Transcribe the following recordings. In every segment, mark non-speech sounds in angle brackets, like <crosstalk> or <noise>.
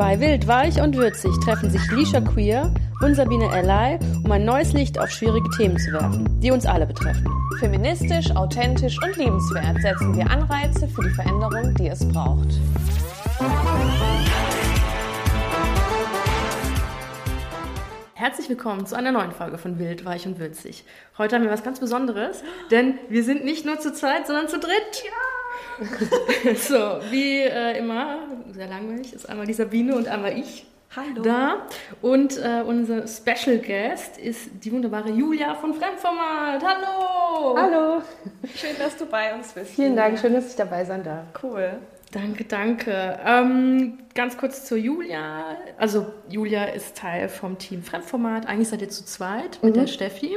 Bei Wild, Weich und Würzig treffen sich Lisha Queer und Sabine Ellay, um ein neues Licht auf schwierige Themen zu werfen, die uns alle betreffen. Feministisch, authentisch und liebenswert setzen wir Anreize für die Veränderung, die es braucht. Herzlich willkommen zu einer neuen Folge von Wild, Weich und Würzig. Heute haben wir was ganz Besonderes, denn wir sind nicht nur zu zweit, sondern zu dritt. Ja! <laughs> so, wie äh, immer, sehr langweilig, ist einmal die Sabine und einmal ich. Hallo. Da. Und äh, unser Special Guest ist die wunderbare Julia von Fremdformat. Hallo! Hallo! Schön, dass du bei uns bist. Vielen Dank, schön, dass ich dabei sein darf. Cool. Danke, danke. Ähm, ganz kurz zur Julia. Also Julia ist Teil vom Team Fremdformat. Eigentlich seid ihr zu zweit mit mhm. der Steffi.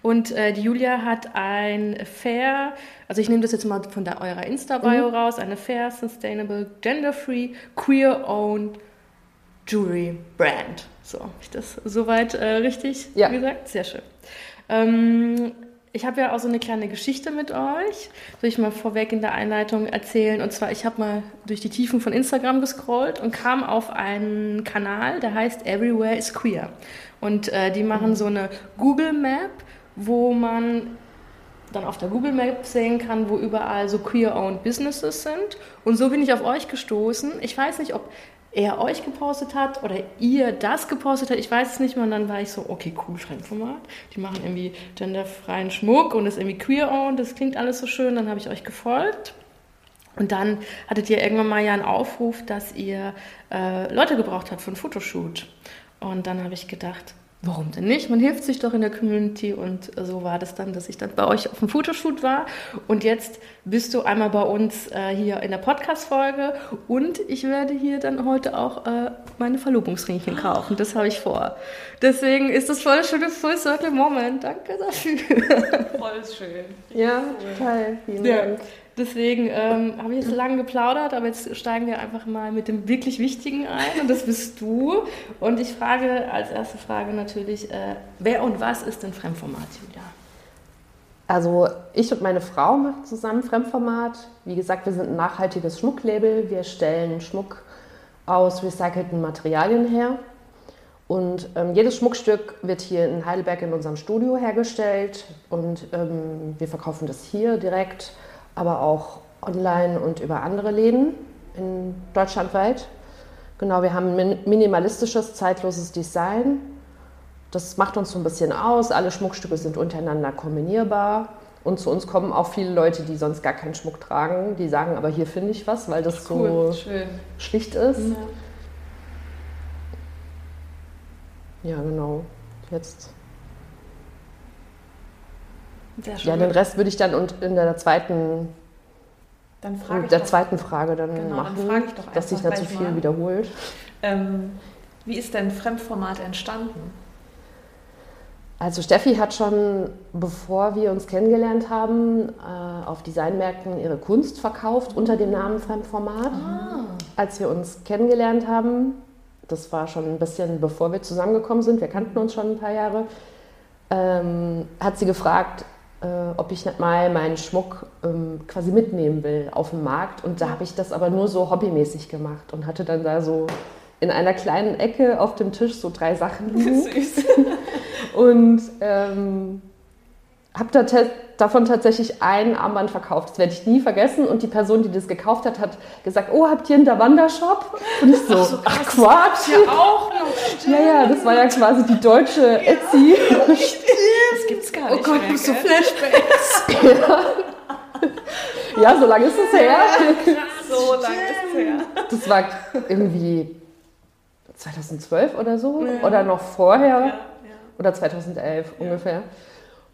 Und äh, die Julia hat ein Fair, also ich nehme das jetzt mal von der eurer Insta-Bio mhm. raus, eine Fair, Sustainable, Gender-Free, Queer-Owned Jewelry Brand. So, habe ich das soweit äh, richtig ja. gesagt? Sehr schön. Ähm, ich habe ja auch so eine kleine Geschichte mit euch. Soll ich mal vorweg in der Einleitung erzählen? Und zwar, ich habe mal durch die Tiefen von Instagram gescrollt und kam auf einen Kanal, der heißt Everywhere is Queer. Und äh, die machen so eine Google Map, wo man dann auf der Google Map sehen kann, wo überall so queer-owned Businesses sind. Und so bin ich auf euch gestoßen. Ich weiß nicht, ob er euch gepostet hat oder ihr das gepostet hat, ich weiß es nicht mehr. Und dann war ich so, okay, cool, Fremdformat. Die machen irgendwie genderfreien Schmuck und ist irgendwie queer-owned, das klingt alles so schön. Dann habe ich euch gefolgt. Und dann hattet ihr irgendwann mal ja einen Aufruf, dass ihr äh, Leute gebraucht habt für einen Fotoshoot. Und dann habe ich gedacht, warum denn nicht? Man hilft sich doch in der Community und so war das dann, dass ich dann bei euch auf dem Fotoshoot war und jetzt bist du einmal bei uns äh, hier in der Podcast-Folge und ich werde hier dann heute auch äh, meine Verlobungsringchen kaufen. Das habe ich vor. Deswegen ist das voll schöne Full Circle Moment. Danke dafür. Voll schön. Ja, total. Vielen ja. Dank. Deswegen ähm, habe ich jetzt lange geplaudert, aber jetzt steigen wir einfach mal mit dem wirklich Wichtigen ein und das bist du. Und ich frage als erste Frage natürlich, äh, wer und was ist denn Fremdformat, Julia? Also ich und meine Frau machen zusammen Fremdformat. Wie gesagt, wir sind ein nachhaltiges Schmucklabel. Wir stellen Schmuck aus recycelten Materialien her. Und ähm, jedes Schmuckstück wird hier in Heidelberg in unserem Studio hergestellt und ähm, wir verkaufen das hier direkt aber auch online und über andere Läden in deutschlandweit. Genau, wir haben ein minimalistisches, zeitloses Design. Das macht uns so ein bisschen aus. Alle Schmuckstücke sind untereinander kombinierbar. Und zu uns kommen auch viele Leute, die sonst gar keinen Schmuck tragen. Die sagen, aber hier finde ich was, weil das cool, so schön. schlicht ist. Ja. ja, genau. Jetzt ja, den Rest würde ich dann in der zweiten, dann in der doch, zweiten Frage dann genau, machen, dann ich doch dass sich da zu viel mal. wiederholt. Ähm, wie ist denn Fremdformat entstanden? Also Steffi hat schon, bevor wir uns kennengelernt haben, äh, auf Designmärkten ihre Kunst verkauft unter dem Namen Fremdformat. Ah. Als wir uns kennengelernt haben, das war schon ein bisschen bevor wir zusammengekommen sind, wir kannten uns schon ein paar Jahre, ähm, hat sie gefragt, ob ich nicht mal meinen Schmuck ähm, quasi mitnehmen will auf dem Markt. Und da habe ich das aber nur so hobbymäßig gemacht und hatte dann da so in einer kleinen Ecke auf dem Tisch so drei Sachen liegen. <laughs> Süß. <laughs> und ähm, habe da davon tatsächlich ein Armband verkauft. Das werde ich nie vergessen. Und die Person, die das gekauft hat, hat gesagt, oh, habt ihr einen Davanda-Shop? Und ich so, ach, so, ach Quatsch. Ja, auch noch. Ja, ja, das war ja quasi die deutsche ja, Etsy. Das gibt's gar oh nicht Oh Gott, mehr, so Flashbacks. ja. <laughs> ja, so lange ist es her. Ja, so lange ist es her. Das war irgendwie 2012 oder so. Ja. Oder noch vorher. Oder 2011 ungefähr.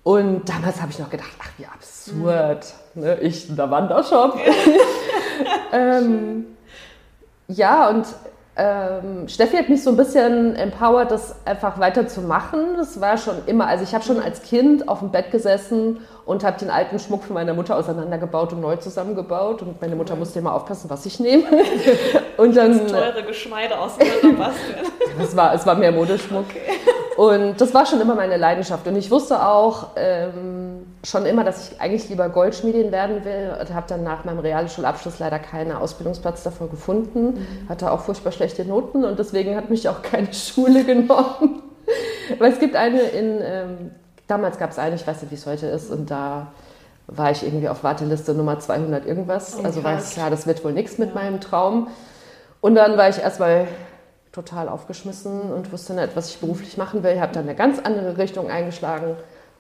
Und damals habe ich noch gedacht, ach wie absurd, mhm. ne? ich, da Wandershop. <laughs> ähm, ja, und ähm, Steffi hat mich so ein bisschen empowered, das einfach weiterzumachen. Das war schon immer, also ich habe schon als Kind auf dem Bett gesessen und habe den alten Schmuck von meiner Mutter auseinandergebaut und neu zusammengebaut. Und meine Mutter musste immer aufpassen, was ich nehme. <laughs> und dann das teure Geschmeide auseinanderbasteln. <laughs> es war, es war mehr Modeschmuck. Okay. Und das war schon immer meine Leidenschaft. Und ich wusste auch ähm, schon immer, dass ich eigentlich lieber Goldschmiedin werden will. Und habe dann nach meinem Realschulabschluss leider keinen Ausbildungsplatz davor gefunden. Mhm. Hatte auch furchtbar schlechte Noten und deswegen hat mich auch keine <laughs> Schule genommen. Weil es gibt eine in, ähm, damals gab es eine, ich weiß nicht, wie es heute ist, und da war ich irgendwie auf Warteliste Nummer 200 irgendwas. Oh, also war es klar, das wird wohl nichts mit ja. meinem Traum. Und dann war ich erstmal total aufgeschmissen und wusste nicht, was ich beruflich machen will. Ich habe dann eine ganz andere Richtung eingeschlagen.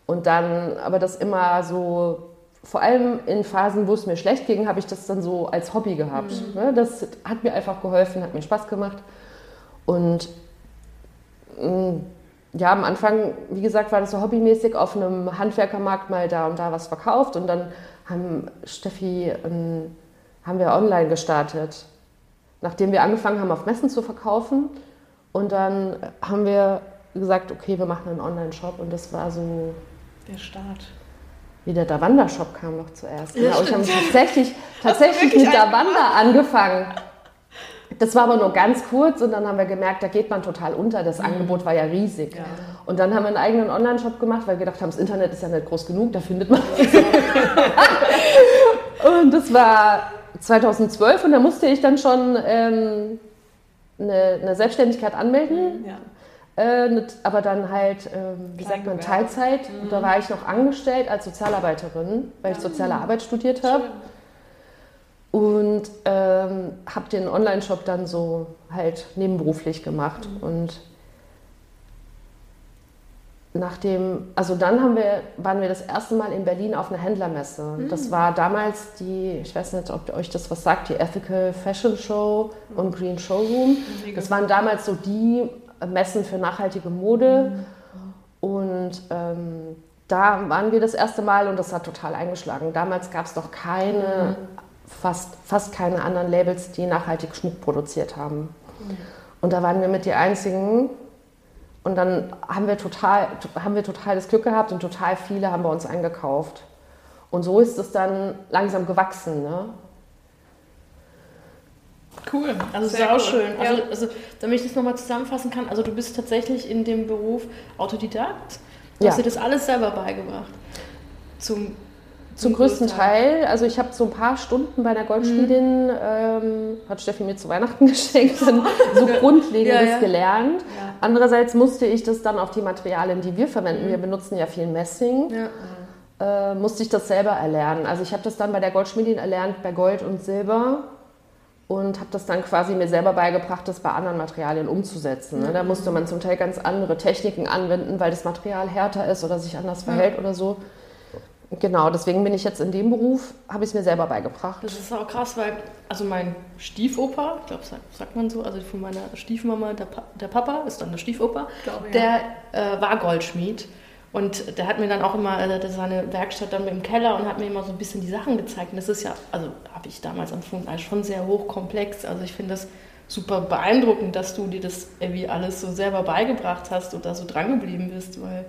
Und dann, aber das immer so, vor allem in Phasen, wo es mir schlecht ging, habe ich das dann so als Hobby gehabt. Mhm. Ne, das hat mir einfach geholfen, hat mir Spaß gemacht. Und mm, ja, am Anfang, wie gesagt, war das so hobbymäßig auf einem Handwerkermarkt mal da und da was verkauft und dann haben Steffi, ähm, haben wir online gestartet. Nachdem wir angefangen haben, auf Messen zu verkaufen und dann haben wir gesagt, okay, wir machen einen Online-Shop und das war so... Der Start. Wie der Davanda-Shop kam noch zuerst. Ja, genau, ich habe tatsächlich, tatsächlich mit Davanda angefangen. Das war aber nur ganz kurz und dann haben wir gemerkt, da geht man total unter. Das mhm. Angebot war ja riesig. Ja. Und dann haben wir einen eigenen Online-Shop gemacht, weil wir gedacht haben, das Internet ist ja nicht groß genug, da findet man <laughs> es. <laughs> und das war 2012 und da musste ich dann schon ähm, eine, eine, Selbstständigkeit anmelden. Ja. Äh, aber dann halt, äh, wie sagt man, Teilzeit. Mhm. Und da war ich noch angestellt als Sozialarbeiterin, weil ich soziale Arbeit studiert habe und ähm, habe den Online-Shop dann so halt nebenberuflich gemacht. Mhm. Und nachdem, also dann haben wir, waren wir das erste Mal in Berlin auf einer Händlermesse. Mhm. Das war damals die, ich weiß nicht, ob euch das was sagt, die Ethical Fashion Show mhm. und Green Showroom. Das waren damals so die Messen für nachhaltige Mode. Mhm. Und ähm, da waren wir das erste Mal und das hat total eingeschlagen. Damals gab es doch keine fast, fast keine anderen Labels, die nachhaltig Schmuck produziert haben. Mhm. Und da waren wir mit die einzigen. Und dann haben wir, total, haben wir total das Glück gehabt und total viele haben bei uns eingekauft. Und so ist es dann langsam gewachsen. Ne? Cool, also sehr, sehr auch schön. Also, also, damit ich das nochmal zusammenfassen kann, also du bist tatsächlich in dem Beruf Autodidakt. Du ja. hast dir das alles selber beigebracht. Zum zum größten Teil. Also ich habe so ein paar Stunden bei der Goldschmiedin, mhm. ähm, hat Steffi mir zu Weihnachten <laughs> geschenkt, dann so Grundlegendes ja, ja. gelernt. Ja. Andererseits musste ich das dann auf die Materialien, die wir verwenden, mhm. wir benutzen ja viel Messing, äh, musste ich das selber erlernen. Also ich habe das dann bei der Goldschmiedin erlernt, bei Gold und Silber und habe das dann quasi mir selber beigebracht, das bei anderen Materialien umzusetzen. Ne? Da musste man zum Teil ganz andere Techniken anwenden, weil das Material härter ist oder sich anders verhält oder so. Genau, deswegen bin ich jetzt in dem Beruf, habe ich es mir selber beigebracht. Das ist auch krass, weil, also mein Stiefoper, ich glaube, sagt, sagt man so, also von meiner Stiefmama, der, pa der Papa ist dann der Stiefoper, glaube, der ja. äh, war Goldschmied. Und der hat mir dann auch immer, also seine Werkstatt dann im Keller und hat mir immer so ein bisschen die Sachen gezeigt. Und das ist ja, also habe ich damals empfunden, als schon sehr hochkomplex. Also ich finde das super beeindruckend, dass du dir das irgendwie alles so selber beigebracht hast und da so dran geblieben bist, weil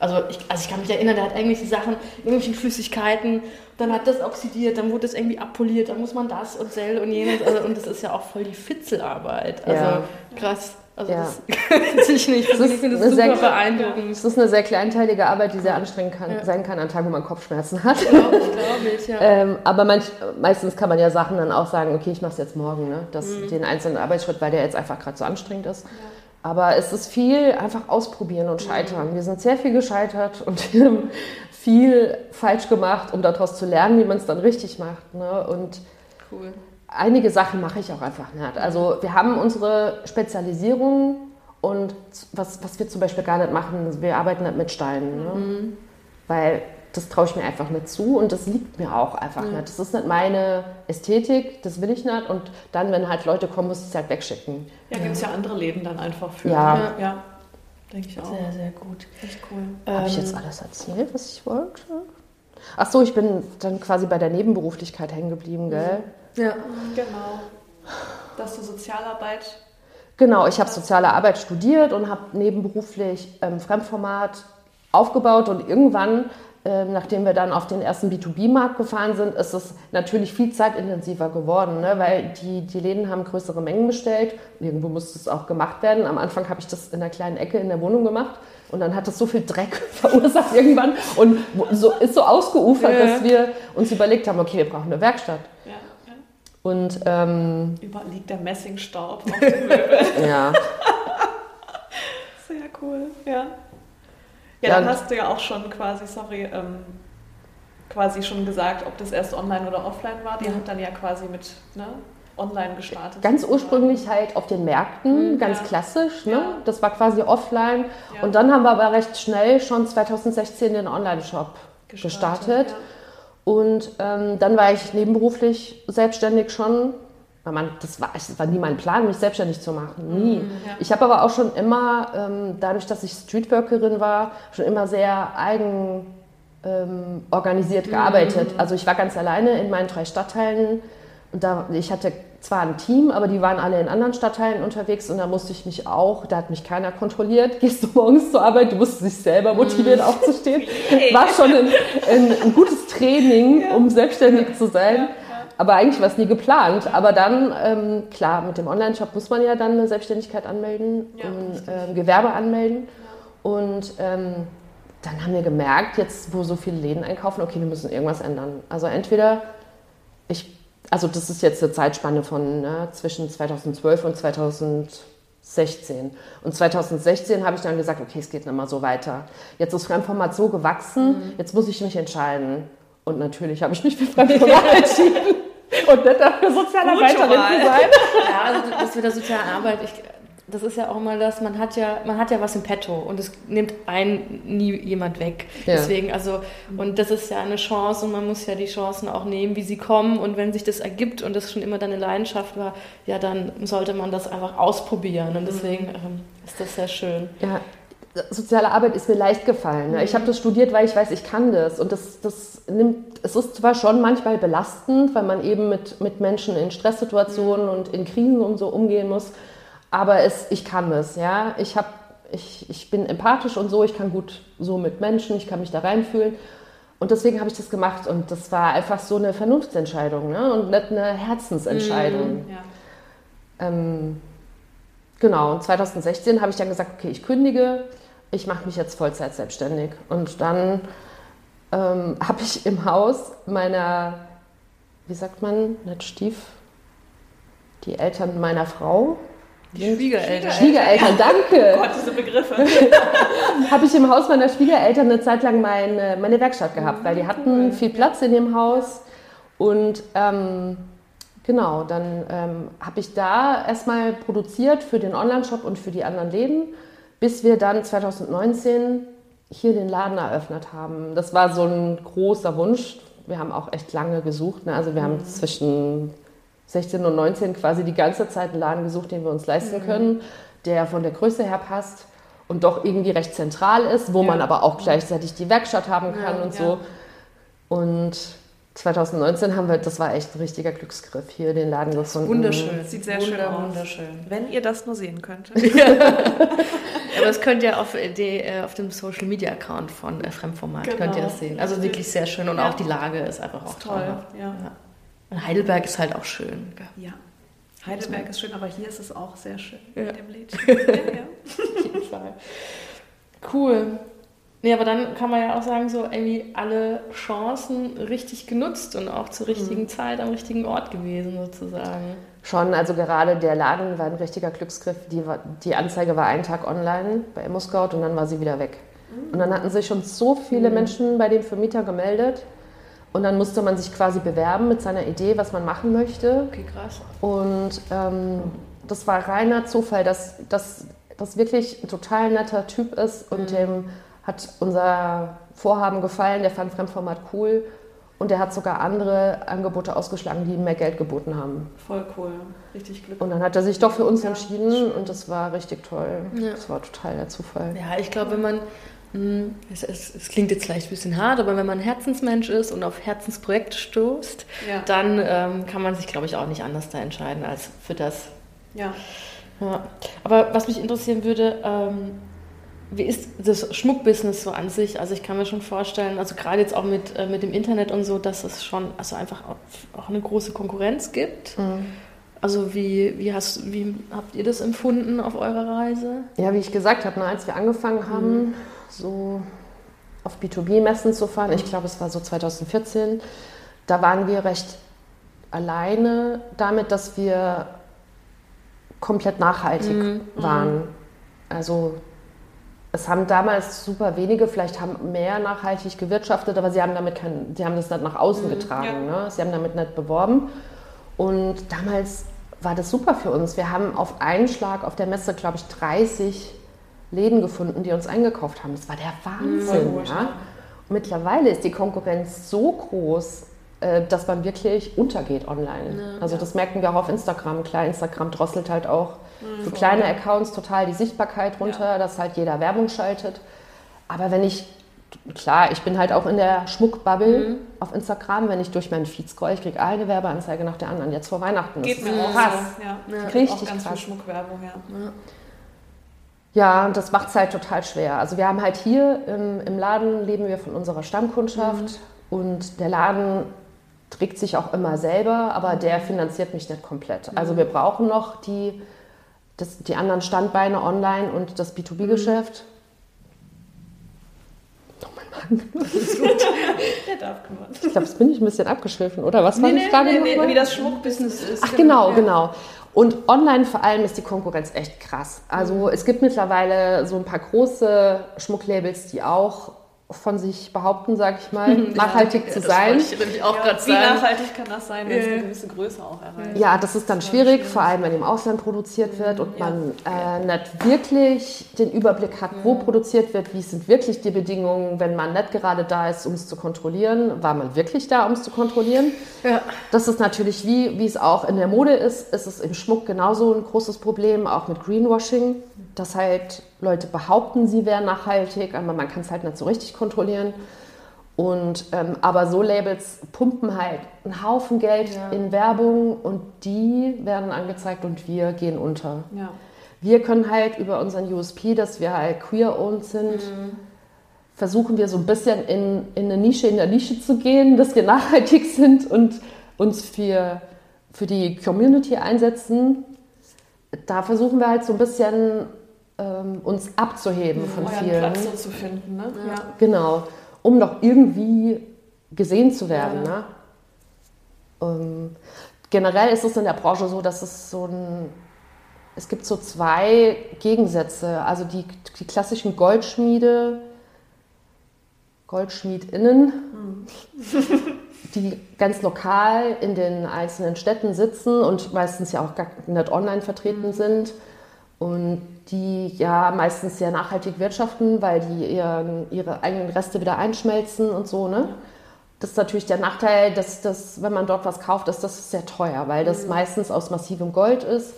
also ich, also ich kann mich erinnern, der hat irgendwelche Sachen, irgendwelche Flüssigkeiten, dann hat das oxidiert, dann wurde das irgendwie abpoliert, dann muss man das und Sell und jenes. Also, und das ist ja auch voll die Fitzelarbeit. Also ja. krass. Also ja. das <laughs> ich nicht. Das ich finde das super sehr, beeindruckend. Es ist eine sehr kleinteilige Arbeit, die sehr anstrengend kann, ja. sein kann an Tagen, wo man Kopfschmerzen hat. Glaube ich, glaube ich, ja. ähm, aber manch, meistens kann man ja Sachen dann auch sagen, okay, ich mache es jetzt morgen, ne? Das, mhm. den einzelnen Arbeitsschritt, weil der jetzt einfach gerade so anstrengend ist. Ja. Aber es ist viel einfach ausprobieren und scheitern. Wir sind sehr viel gescheitert und <laughs> wir haben viel falsch gemacht, um daraus zu lernen, wie man es dann richtig macht. Ne? Und cool. einige Sachen mache ich auch einfach nicht. Also wir haben unsere Spezialisierung und was, was wir zum Beispiel gar nicht machen, wir arbeiten nicht mit Steinen. Ne? Mhm. Weil das traue ich mir einfach nicht zu und das liegt mir auch einfach mhm. nicht. Das ist nicht meine Ästhetik, das will ich nicht. Und dann, wenn halt Leute kommen, muss ich es halt wegschicken. Ja, gibt es ja andere Läden dann einfach für. Ja. ja, ja. denke ich auch. Sehr, sehr gut. Echt cool. Habe ich jetzt ähm, alles erzählt, was ich wollte? Ach so, ich bin dann quasi bei der Nebenberuflichkeit hängen geblieben, gell? Ja, genau. Dass du Sozialarbeit Genau, ich habe soziale Arbeit studiert und habe nebenberuflich ähm, Fremdformat aufgebaut und irgendwann ähm, nachdem wir dann auf den ersten B2B-Markt gefahren sind, ist es natürlich viel zeitintensiver geworden, ne? weil die, die Läden haben größere Mengen bestellt. Irgendwo musste es auch gemacht werden. Am Anfang habe ich das in einer kleinen Ecke in der Wohnung gemacht und dann hat das so viel Dreck <laughs> verursacht irgendwann und so, ist so ausgeufert, ja. dass wir uns überlegt haben, okay, wir brauchen eine Werkstatt. Ja, ja. Und ähm, überall liegt der Messingstaub auf dem <laughs> Möbel. ja. <laughs> Sehr cool, ja. Ja, dann hast du ja auch schon quasi, sorry, ähm, quasi schon gesagt, ob das erst online oder offline war. Die ja. hat dann ja quasi mit ne, online gestartet. Ganz ursprünglich halt auf den Märkten, mhm, ganz ja. klassisch. Ne? Ja. Das war quasi offline. Und dann haben wir aber recht schnell schon 2016 den Online-Shop gestartet. gestartet. Und ähm, dann war ich nebenberuflich selbstständig schon weil man, das war, das war nie mein Plan, mich selbstständig zu machen. Nie. Mhm, ja. Ich habe aber auch schon immer, ähm, dadurch, dass ich Streetworkerin war, schon immer sehr eigen ähm, organisiert mhm. gearbeitet. Also ich war ganz alleine in meinen drei Stadtteilen. Und da, ich hatte zwar ein Team, aber die waren alle in anderen Stadtteilen unterwegs und da musste ich mich auch, da hat mich keiner kontrolliert. Gehst du morgens zur Arbeit, du musst dich selber motivieren, mhm. aufzustehen. <laughs> War schon ein, ein, ein gutes Training, um selbstständig zu sein. Aber eigentlich war es nie geplant. Aber dann, ähm, klar, mit dem Online-Shop muss man ja dann eine Selbstständigkeit anmelden ja, und äh, Gewerbe anmelden. Ja. Und ähm, dann haben wir gemerkt, jetzt wo so viele Läden einkaufen, okay, wir müssen irgendwas ändern. Also entweder ich, also das ist jetzt eine Zeitspanne von ne, zwischen 2012 und 2016. Und 2016 habe ich dann gesagt, okay, es geht nicht mal so weiter. Jetzt ist Fremdformat so gewachsen, mhm. jetzt muss ich mich entscheiden. Und natürlich habe ich mich für Fremdformat entschieden <laughs> und nicht dafür Sozialarbeiterin zu sein. <laughs> Ja, also das mit der sozialen Arbeit, ich, das ist ja auch immer das, man hat ja, man hat ja was im Petto und es nimmt einen nie jemand weg. Ja. Deswegen, also, und das ist ja eine Chance und man muss ja die Chancen auch nehmen, wie sie kommen. Und wenn sich das ergibt und das schon immer deine Leidenschaft war, ja, dann sollte man das einfach ausprobieren. Und deswegen mhm. ähm, ist das sehr schön. Ja, soziale Arbeit ist mir leicht gefallen. Ne? Ich habe das studiert, weil ich weiß, ich kann das. Und das, das nimmt, es ist zwar schon manchmal belastend, weil man eben mit, mit Menschen in Stresssituationen und in Krisen und so umgehen muss, aber es, ich kann das. Ja? Ich, hab, ich, ich bin empathisch und so, ich kann gut so mit Menschen, ich kann mich da reinfühlen. Und deswegen habe ich das gemacht und das war einfach so eine Vernunftsentscheidung ne? und nicht eine Herzensentscheidung. Mhm, ja. ähm, genau, 2016 habe ich dann gesagt, okay, ich kündige, ich mache mich jetzt Vollzeit selbstständig. Und dann ähm, habe ich im Haus meiner, wie sagt man, nicht Stief, die Eltern meiner Frau. Die Schwiegereltern. Schwiegereltern, danke. Oh Gott, diese Begriffe. <laughs> habe ich im Haus meiner Schwiegereltern eine Zeit lang meine, meine Werkstatt gehabt, weil die hatten viel Platz in dem Haus. Und ähm, genau, dann ähm, habe ich da erstmal produziert für den Online-Shop und für die anderen Läden bis wir dann 2019 hier den Laden eröffnet haben. Das war so ein großer Wunsch. Wir haben auch echt lange gesucht. Ne? Also wir haben mhm. zwischen 16 und 19 quasi die ganze Zeit einen Laden gesucht, den wir uns leisten mhm. können, der von der Größe her passt und doch irgendwie recht zentral ist, wo ja. man aber auch gleichzeitig die Werkstatt haben kann ja, und so. Und 2019 haben wir, das war echt ein richtiger Glücksgriff, hier den Laden gefunden. Wunderschön. Sieht sehr Wunder, schön aus. Wunderschön. Wenn ihr das nur sehen könntet. <laughs> Aber das könnt ihr auf, die, äh, auf dem Social Media Account von äh, Fremdformat genau. könnt ihr das sehen. Also wirklich sehr schön und ja. auch die Lage ist einfach auch toll. Ja. ja. Und Heidelberg ist halt auch schön. Ja. Heidelberg ist schön, aber hier ist es auch sehr schön ja. mit dem Lädchen. ja, ja. <laughs> Auf jeden Fall. Cool. Nee, aber dann kann man ja auch sagen, so irgendwie alle Chancen richtig genutzt und auch zur richtigen mhm. Zeit am richtigen Ort gewesen, sozusagen. Schon, also gerade der Laden war ein richtiger Glücksgriff. Die, die Anzeige war einen Tag online bei ImmoScout und dann war sie wieder weg. Mhm. Und dann hatten sich schon so viele mhm. Menschen bei dem Vermieter gemeldet. Und dann musste man sich quasi bewerben mit seiner Idee, was man machen möchte. Okay, krass. Und ähm, das war reiner Zufall, dass das wirklich ein total netter Typ ist und mhm. dem hat unser Vorhaben gefallen, der fand Fremdformat cool und der hat sogar andere Angebote ausgeschlagen, die ihm mehr Geld geboten haben. Voll cool, richtig glücklich. Und dann hat er sich doch für uns ja, entschieden schön. und das war richtig toll. Ja. Das war total der Zufall. Ja, ich glaube, wenn man, hm, es, es, es, klingt jetzt vielleicht ein bisschen hart, aber wenn man ein Herzensmensch ist und auf Herzensprojekte stoßt, ja. dann ähm, kann man sich, glaube ich, auch nicht anders da entscheiden als für das. Ja. ja. Aber was mich interessieren würde, ähm, wie ist das Schmuckbusiness so an sich? Also ich kann mir schon vorstellen, also gerade jetzt auch mit, äh, mit dem Internet und so, dass es schon also einfach auch, auch eine große Konkurrenz gibt. Mhm. Also wie, wie, hast, wie habt ihr das empfunden auf eurer Reise? Ja, wie ich gesagt habe, ne, als wir angefangen haben, mhm. so auf B2B-Messen zu fahren, ich glaube es war so 2014, da waren wir recht alleine damit, dass wir komplett nachhaltig mhm. waren. Also es haben damals super wenige, vielleicht haben mehr nachhaltig gewirtschaftet, aber sie haben damit kein, sie haben das nicht nach außen mhm, getragen. Ja. Ne? Sie haben damit nicht beworben. Und damals war das super für uns. Wir haben auf einen Schlag auf der Messe, glaube ich, 30 Läden gefunden, die uns eingekauft haben. Das war der Wahnsinn. Mhm, ja? Mittlerweile ist die Konkurrenz so groß, dass man wirklich untergeht online. Ja, also das merken wir auch auf Instagram. Klar, Instagram drosselt halt auch mhm, für kleine Accounts total die Sichtbarkeit runter, ja. dass halt jeder Werbung schaltet. Aber wenn ich, klar, ich bin halt auch in der Schmuckbubble mhm. auf Instagram, wenn ich durch meinen Feed scroll, ich kriege eine Werbeanzeige nach der anderen, jetzt vor Weihnachten. Geht mir auch krass. So. Ja. Ja. Richtig auch ganz krass. viel Schmuckwerbung, ja. Ja, und das macht es halt total schwer. Also wir haben halt hier im, im Laden, leben wir von unserer Stammkundschaft mhm. und der Laden trägt sich auch immer selber, aber der finanziert mich nicht komplett. Also wir brauchen noch die, das, die anderen Standbeine online und das B2B-Geschäft. Oh, mein Magen. <laughs> Das ist gut. Der darf kümmern. Ich glaube, das bin ich ein bisschen abgeschwiffen, oder? Was war nee, die Frage nee, nee, Wie das Schmuckbusiness ist. Ach genau, genau. genau. Und online vor allem ist die Konkurrenz echt krass. Also mhm. es gibt mittlerweile so ein paar große Schmucklabels, die auch von sich behaupten, sag ich mal, <laughs> nachhaltig ja, zu sein. Ich auch ja, wie sagen. nachhaltig kann das sein, wenn es eine gewisse Größe auch erreicht? Ja, das ist dann schwierig, vor allem wenn im Ausland produziert wird und ja. man äh, nicht wirklich den Überblick hat, wo produziert wird, wie sind wirklich die Bedingungen, wenn man nicht gerade da ist, um es zu kontrollieren. War man wirklich da, um es zu kontrollieren? Ja. Das ist natürlich wie, wie es auch in der Mode ist, ist es im Schmuck genauso ein großes Problem, auch mit Greenwashing, dass halt Leute behaupten, sie wären nachhaltig, aber man kann es halt nicht so richtig kontrollieren. Und, ähm, aber so Labels pumpen halt einen Haufen Geld ja. in Werbung und die werden angezeigt und wir gehen unter. Ja. Wir können halt über unseren USP, dass wir halt queer-owned sind, mhm. versuchen wir so ein bisschen in, in eine Nische in der Nische zu gehen, <laughs> dass wir nachhaltig sind und uns für, für die Community einsetzen. Da versuchen wir halt so ein bisschen ähm, uns abzuheben von Euren vielen. Platz so zu finden, ne? Ja. Genau, um doch irgendwie gesehen zu werden. Ja. Ne? Ähm, generell ist es in der Branche so, dass es so ein, es gibt so zwei Gegensätze. Also die, die klassischen Goldschmiede, GoldschmiedInnen, mhm. die ganz lokal in den einzelnen Städten sitzen und meistens ja auch gar nicht online vertreten mhm. sind und die ja meistens sehr nachhaltig wirtschaften, weil die ihren, ihre eigenen Reste wieder einschmelzen und so. Ne? Das ist natürlich der Nachteil, dass das, wenn man dort was kauft, ist das sehr teuer, weil das mhm. meistens aus massivem Gold ist.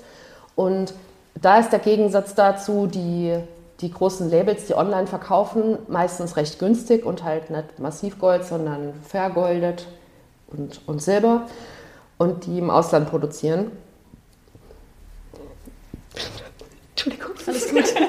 Und da ist der Gegensatz dazu, die, die großen Labels, die online verkaufen, meistens recht günstig und halt nicht Massivgold, sondern vergoldet und, und Silber und die im Ausland produzieren. Entschuldigung. Alles gut. <laughs>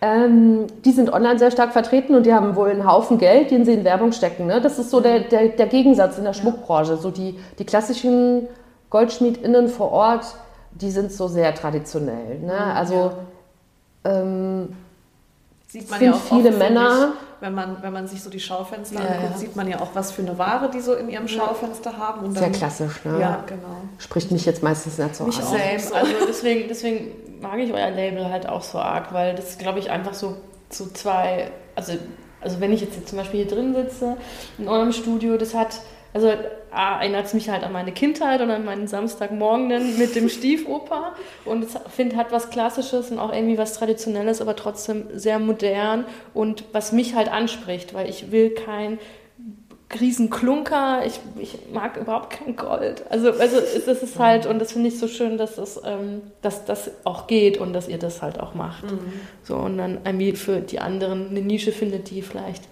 ähm, die sind online sehr stark vertreten und die haben wohl einen Haufen Geld, den sie in Werbung stecken. Ne? Das ist so der, der, der Gegensatz in der Schmuckbranche. So die, die klassischen GoldschmiedInnen vor Ort, die sind so sehr traditionell. Ne? Mhm, also ähm, sieht man ja auch viele oft, Männer. Wenn man, wenn man sich so die Schaufenster ja, anguckt, ja. sieht man ja auch, was für eine Ware die so in ihrem Schaufenster haben. Und Sehr klassisch, ne? Ja, genau. Spricht mich jetzt meistens nicht so mich an. Selbst. Also deswegen, deswegen mag ich euer Label halt auch so arg, weil das, glaube ich, einfach so, so zwei, also, also wenn ich jetzt zum Beispiel hier drin sitze, in eurem Studio, das hat also erinnert es mich halt an meine Kindheit und an meinen Samstagmorgen mit dem Stiefoper. Und ich finde, hat was Klassisches und auch irgendwie was Traditionelles, aber trotzdem sehr modern und was mich halt anspricht, weil ich will kein Riesenklunker, ich, ich mag überhaupt kein Gold. Also, also das ist halt, und das finde ich so schön, dass das, ähm, dass das auch geht und dass ihr das halt auch macht. Mhm. So, und dann irgendwie für die anderen eine Nische findet, die vielleicht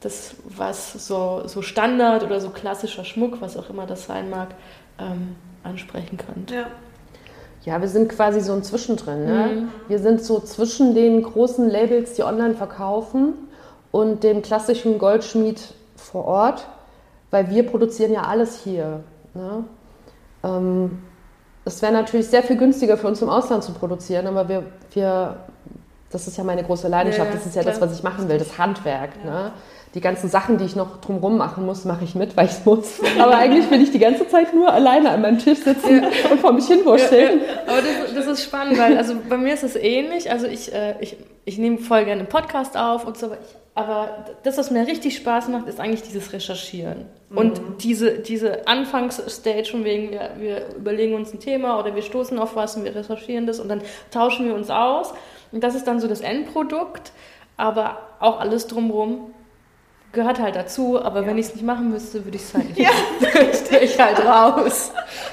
das, was so, so Standard oder so klassischer Schmuck, was auch immer das sein mag, ähm, ansprechen könnt. Ja. Ja, wir sind quasi so ein Zwischendrin. Ne? Mhm. Wir sind so zwischen den großen Labels, die online verkaufen, und dem klassischen Goldschmied vor Ort, weil wir produzieren ja alles hier. Ne? Ähm, es wäre natürlich sehr viel günstiger für uns im Ausland zu produzieren, aber wir, wir das ist ja meine große Leidenschaft, ja, das ist ja klar. das, was ich machen will, das Handwerk. Ja. Ne? Die ganzen Sachen, die ich noch drumherum machen muss, mache ich mit, weil ich es muss. Aber eigentlich will ich die ganze Zeit nur alleine an meinem Tisch sitzen ja. und vor mich hinwurschteln. Aber das, das, ist spannend, weil also bei mir ist es ähnlich. Also ich, äh, ich, ich nehme voll gerne einen Podcast auf und so, aber das, was mir richtig Spaß macht, ist eigentlich dieses Recherchieren. Mhm. Und diese, diese Anfangsstage von wegen, wir, wir überlegen uns ein Thema oder wir stoßen auf was und wir recherchieren das und dann tauschen wir uns aus. Und das ist dann so das Endprodukt. Aber auch alles drumherum gehört halt dazu, aber ja. wenn ich es nicht machen müsste, würde ich es halt nicht. <laughs> Ja. <laughs> ich halt raus.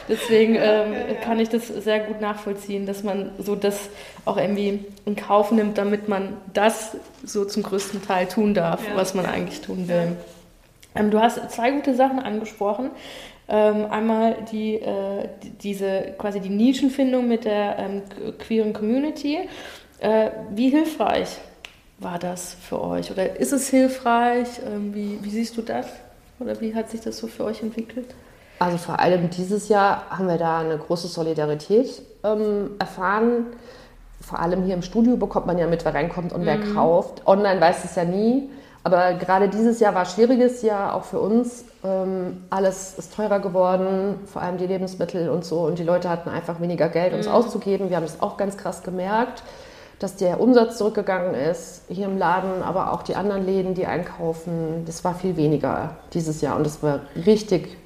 Deswegen ähm, ja, kann ich das sehr gut nachvollziehen, dass man so das auch irgendwie in Kauf nimmt, damit man das so zum größten Teil tun darf, was man eigentlich tun will. Ähm, du hast zwei gute Sachen angesprochen. Ähm, einmal die, äh, diese quasi die Nischenfindung mit der ähm, queeren Community. Äh, wie hilfreich war das für euch? Oder ist es hilfreich? Ähm, wie, wie siehst du das? Oder wie hat sich das so für euch entwickelt? Also vor allem dieses Jahr haben wir da eine große Solidarität ähm, erfahren. Vor allem hier im Studio bekommt man ja mit, wer reinkommt und mhm. wer kauft. Online weiß es ja nie. Aber gerade dieses Jahr war ein schwieriges Jahr, auch für uns. Ähm, alles ist teurer geworden, vor allem die Lebensmittel und so. Und die Leute hatten einfach weniger Geld, uns mhm. auszugeben. Wir haben das auch ganz krass gemerkt dass der Umsatz zurückgegangen ist hier im Laden, aber auch die anderen Läden, die einkaufen, das war viel weniger dieses Jahr und das war richtig,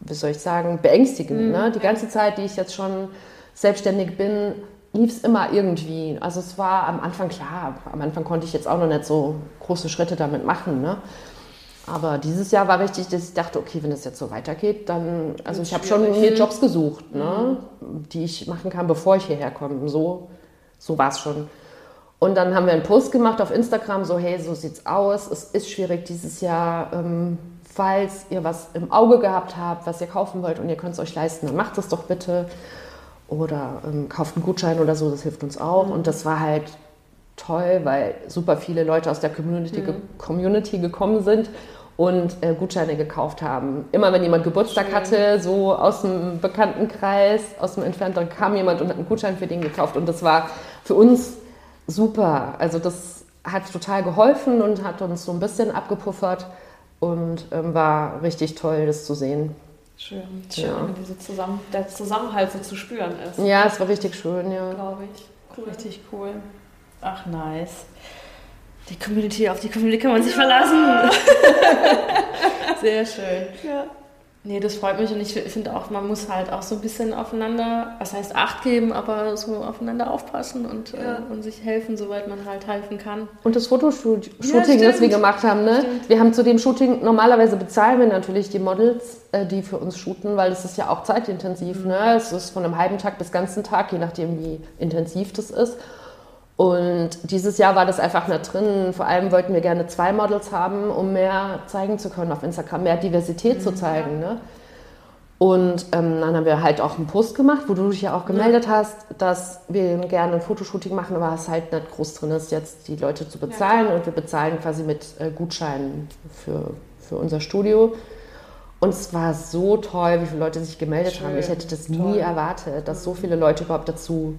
wie soll ich sagen, beängstigend. Mhm. Ne? Die ganze Zeit, die ich jetzt schon selbstständig bin, lief es immer irgendwie. Also es war am Anfang klar, am Anfang konnte ich jetzt auch noch nicht so große Schritte damit machen. Ne? Aber dieses Jahr war richtig, dass ich dachte, okay, wenn das jetzt so weitergeht, dann, also ich habe schon mir Jobs gesucht, ne, mhm. die ich machen kann, bevor ich hierher komme. So so war es schon. Und dann haben wir einen Post gemacht auf Instagram, so hey, so sieht's aus. Es ist schwierig dieses Jahr. Ähm, falls ihr was im Auge gehabt habt, was ihr kaufen wollt und ihr könnt es euch leisten, dann macht es doch bitte. Oder ähm, kauft einen Gutschein oder so, das hilft uns auch. Mhm. Und das war halt toll, weil super viele Leute aus der Community, mhm. Community gekommen sind und äh, Gutscheine gekauft haben. Immer wenn jemand Geburtstag Schön. hatte, so aus dem Bekanntenkreis, aus dem Entfernten, kam jemand und hat einen Gutschein für den gekauft. Und das war für uns super. Also das hat total geholfen und hat uns so ein bisschen abgepuffert und ähm, war richtig toll, das zu sehen. Schön, schön, ja. diese Zusammen der Zusammenhalt so zu spüren ist. Ja, es war richtig schön, ja. Glaube ich. Cool. Richtig cool. Ach, nice. Die Community, auf die Community kann man sich verlassen. <laughs> Sehr schön. Ja. Nee, das freut mich und ich finde auch, man muss halt auch so ein bisschen aufeinander, was heißt Acht geben, aber so aufeinander aufpassen und, äh, ja. äh, und sich helfen, soweit man halt helfen kann. Und das Fotoshooting, ja, das wir gemacht haben, ne? Wir haben zu dem Shooting, normalerweise bezahlen wir natürlich die Models, äh, die für uns shooten, weil das ist ja auch zeitintensiv, mhm. ne? Es ist von einem halben Tag bis ganzen Tag, je nachdem wie intensiv das ist. Und dieses Jahr war das einfach nicht drin. Vor allem wollten wir gerne zwei Models haben, um mehr zeigen zu können auf Instagram, mehr Diversität mhm, zu zeigen. Ne? Und ähm, dann haben wir halt auch einen Post gemacht, wo du dich ja auch gemeldet ja. hast, dass wir gerne ein Fotoshooting machen, aber es halt nicht groß drin ist, jetzt die Leute zu bezahlen. Ja, und wir bezahlen quasi mit äh, Gutscheinen für, für unser Studio. Und es war so toll, wie viele Leute sich gemeldet Schön. haben. Ich hätte das Toll. nie erwartet, dass so viele Leute überhaupt dazu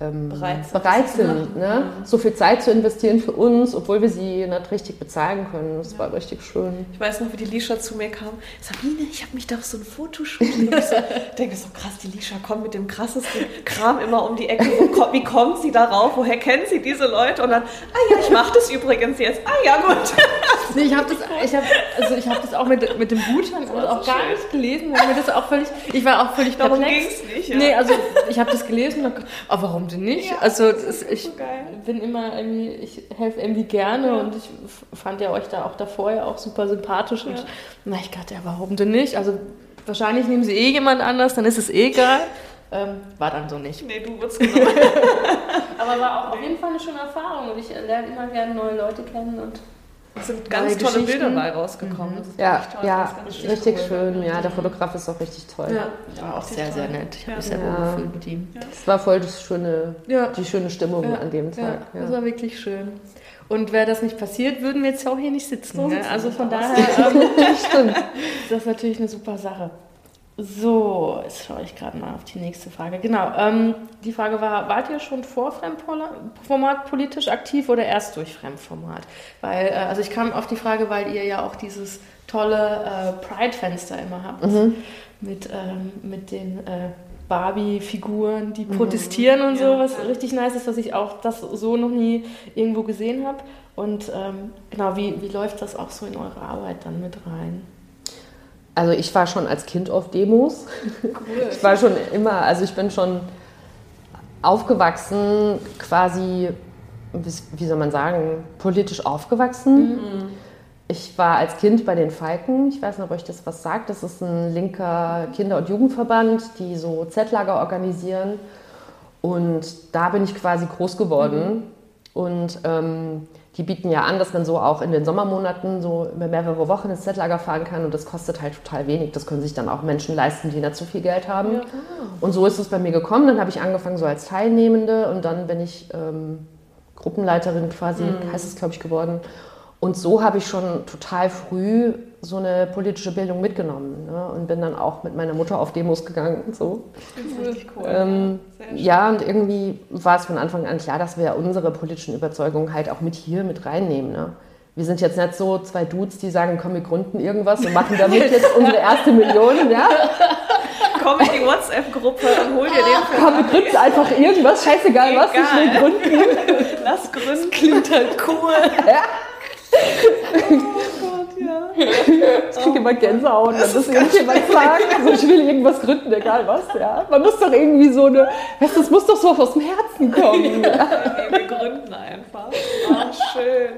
ähm, bereit sind, bereit sind ne? Mhm. so viel Zeit zu investieren für uns, obwohl wir sie nicht richtig bezahlen können. Das ja. war richtig schön. Ich weiß noch, wie die Lisha zu mir kam. Sabine, ich habe mich da auf so ein Fotoshooting. ich so, <laughs> denke so krass, die Lisha kommt mit dem krassesten Kram immer um die Ecke. Wo, wie kommt sie darauf? Woher kennt sie diese Leute? Und dann, ah ja, ich mache das übrigens jetzt. Ah ja, gut. <laughs> nee, ich habe das, ich hab, also hab das auch mit, mit dem Gutschein also auch gar schön. nicht gelesen, weil mir das auch völlig, ich war auch völlig Darum perplex. Ging's nicht, ja. Nee, also ich habe das gelesen und dachte, oh, warum denn nicht? Ja, also das, ich so bin immer irgendwie, ich helfe irgendwie gerne ja. und ich fand ja euch da auch davor ja auch super sympathisch ja. und na, ich dachte, ja, warum denn nicht? Also wahrscheinlich nehmen sie eh jemand anders, dann ist es eh egal. Ähm, war dann so nicht. Nee, du wirst genommen. <laughs> Aber war auch auf jeden Fall eine schöne Erfahrung und ich lerne immer gerne neue Leute kennen und Es sind ganz tolle Geschichten. Bilder bei rausgekommen. Das ist Ja, toll, ja, das ist ganz richtig cool. schön. Ja, der Fotograf ist auch richtig toll. Ja, Ja, auch sehr, sehr nett. Ich habe mich sehr Ja. wohl gefühlt mit ihm. Es war voll das schöne, Ja. die schöne Stimmung Ja, an dem Ja, Tag. das Ja. war wirklich schön. Und wäre das nicht passiert, würden wir jetzt auch hier nicht sitzen. So ne? Also von daher ähm, <laughs> ist das natürlich eine super Sache. So, jetzt schaue ich gerade mal auf die nächste Frage. Genau, ähm, die Frage war, wart ihr schon vor Fremdformat politisch aktiv oder erst durch Fremdformat? Weil, äh, also ich kam auf die Frage, weil ihr ja auch dieses tolle äh, Pride-Fenster immer habt mit, ähm, mit den äh, Barbie-Figuren, die protestieren und so, was ja. richtig nice ist, dass ich auch das so noch nie irgendwo gesehen habe. Und ähm, genau, wie, wie läuft das auch so in eure Arbeit dann mit rein? Also ich war schon als Kind auf Demos. Ich war schon immer, also ich bin schon aufgewachsen, quasi, wie soll man sagen, politisch aufgewachsen. Ich war als Kind bei den Falken, ich weiß nicht, ob euch das was sagt, das ist ein linker Kinder- und Jugendverband, die so Z-Lager organisieren. Und da bin ich quasi groß geworden. Und ähm, die bieten ja an, dass man so auch in den Sommermonaten so über mehrere Wochen ins Z-Lager fahren kann und das kostet halt total wenig. Das können sich dann auch Menschen leisten, die nicht so viel Geld haben. Und so ist es bei mir gekommen. Dann habe ich angefangen so als Teilnehmende und dann bin ich ähm, Gruppenleiterin quasi, heißt es glaube ich, geworden. Und so habe ich schon total früh so eine politische Bildung mitgenommen ne? und bin dann auch mit meiner Mutter auf Demos gegangen. und So. Das ist cool. Ähm, ja, und irgendwie war es von Anfang an klar, dass wir unsere politischen Überzeugungen halt auch mit hier mit reinnehmen. Ne? Wir sind jetzt nicht so zwei Dudes, die sagen, komm, wir gründen irgendwas und machen damit <laughs> jetzt unsere erste Million. Ja? Komm in die WhatsApp-Gruppe und hol dir den Komm, wir gründen einfach irgendwas, scheißegal was, ich will Egal. gründen. <laughs> Lass gründen. Klingt halt cool. <laughs> Ja. Ja. <laughs> Ich kriege immer Gänsehaut, wenn das, irgendjemand sagt. So, ich will irgendwas gründen, egal was. Ja? Man muss doch irgendwie so eine, weißt du, das muss doch so aus dem Herzen kommen. Ja? Nee, wir gründen einfach. Oh, schön.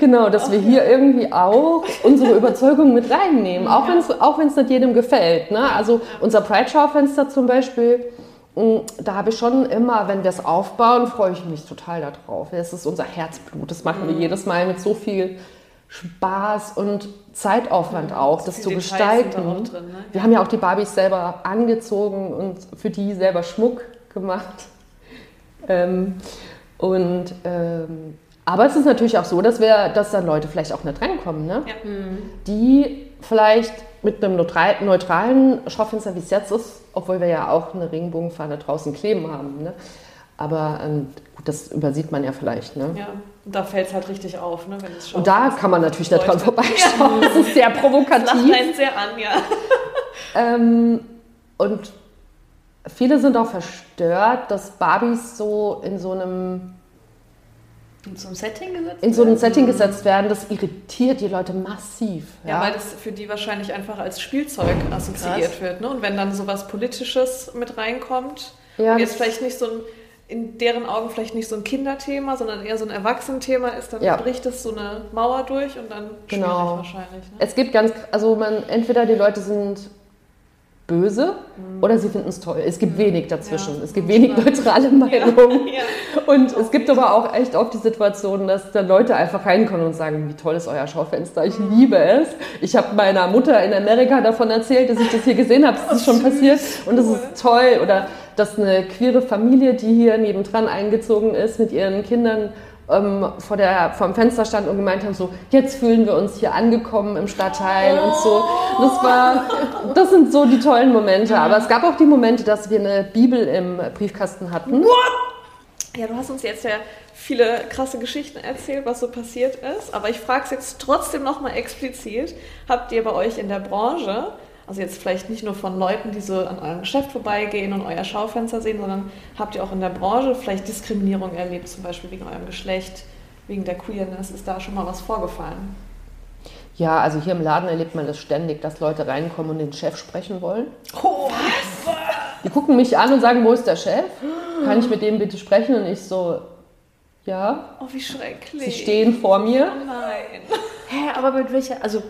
Genau, dass wir hier irgendwie auch unsere Überzeugung mit reinnehmen, auch wenn es auch wenn's nicht jedem gefällt. Ne? Also unser Pride-Schaufenster zum Beispiel, mh, da habe ich schon immer, wenn wir es aufbauen, freue ich mich total darauf. Es ist unser Herzblut, das machen wir jedes Mal mit so viel Spaß und Zeitaufwand auch, das zu Viele Details sind da gestalten. drin, ne? Wir haben ja auch die Barbies selber angezogen und für die selber Schmuck gemacht. Ähm, und ähm, aber es ist natürlich auch so, dass wir, dass dann Leute vielleicht auch nicht reinkommen, ne? Ja. die vielleicht mit einem neutral- neutralen Schaufenster, wie es jetzt ist, obwohl wir ja auch eine Regenbogenfahne draußen kleben haben. Ne? Aber ähm, gut, das übersieht man ja vielleicht. Ne? Ja, da fällt es halt richtig auf, ne, wenn es Und da kann man natürlich nicht dran vorbeischauen. Das ist sehr Lacht provokativ. einen sehr an, ja. <laughs> Ähm, und viele sind auch verstört, dass Barbies so in so einem In so einem Setting gesetzt? in so einem Setting gesetzt werden. Das irritiert die Leute massiv. Ja, weil das für die wahrscheinlich einfach als Spielzeug assoziiert Krass. wird. Ne? Und wenn dann sowas Politisches mit reinkommt, Ja, jetzt das- vielleicht nicht so ein, in deren Augen vielleicht nicht so ein Kinderthema, sondern eher so ein Erwachsenenthema ist, dann Ja. bricht es so eine Mauer durch und dann Genau. schwierig wahrscheinlich. Ne? Es gibt ganz, also man, entweder die Leute sind böse oder sie finden es toll. Es gibt wenig dazwischen. Mhm. Ja. Es gibt wenig neutrale Meinungen. <laughs> Und es gibt aber auch echt oft die Situation, dass dann Leute einfach reinkommen und sagen, wie toll ist euer Schaufenster, ich Mhm. liebe es. Ich habe meiner Mutter in Amerika davon erzählt, dass ich das hier gesehen habe, das ist schon passiert und das ist toll. Oder dass eine queere Familie, die hier nebendran eingezogen ist, mit ihren Kindern ähm, vor der, vor dem Fenster stand und gemeint haben, so, jetzt fühlen wir uns hier angekommen im Stadtteil und so. Das war, das sind so die tollen Momente. Aber es gab auch die Momente, dass wir eine Bibel im Briefkasten hatten. Ja, du hast uns jetzt ja viele krasse Geschichten erzählt, was so passiert ist, aber ich frage es jetzt trotzdem nochmal explizit. Habt ihr bei euch in der Branche, also jetzt vielleicht nicht nur von Leuten, die so an eurem Geschäft vorbeigehen und euer Schaufenster sehen, sondern habt ihr auch in der Branche vielleicht Diskriminierung erlebt, zum Beispiel wegen eurem Geschlecht, wegen der Queerness? Ist da schon mal was vorgefallen? Ja, also hier im Laden erlebt man das ständig, dass Leute reinkommen und den Chef sprechen wollen. Oh, Die gucken mich an und sagen, wo ist der Chef? Kann ich mit dem bitte sprechen? Und ich so, ja, oh wie schrecklich. sie stehen vor mir. Oh nein. Hä, aber mit welcher, also,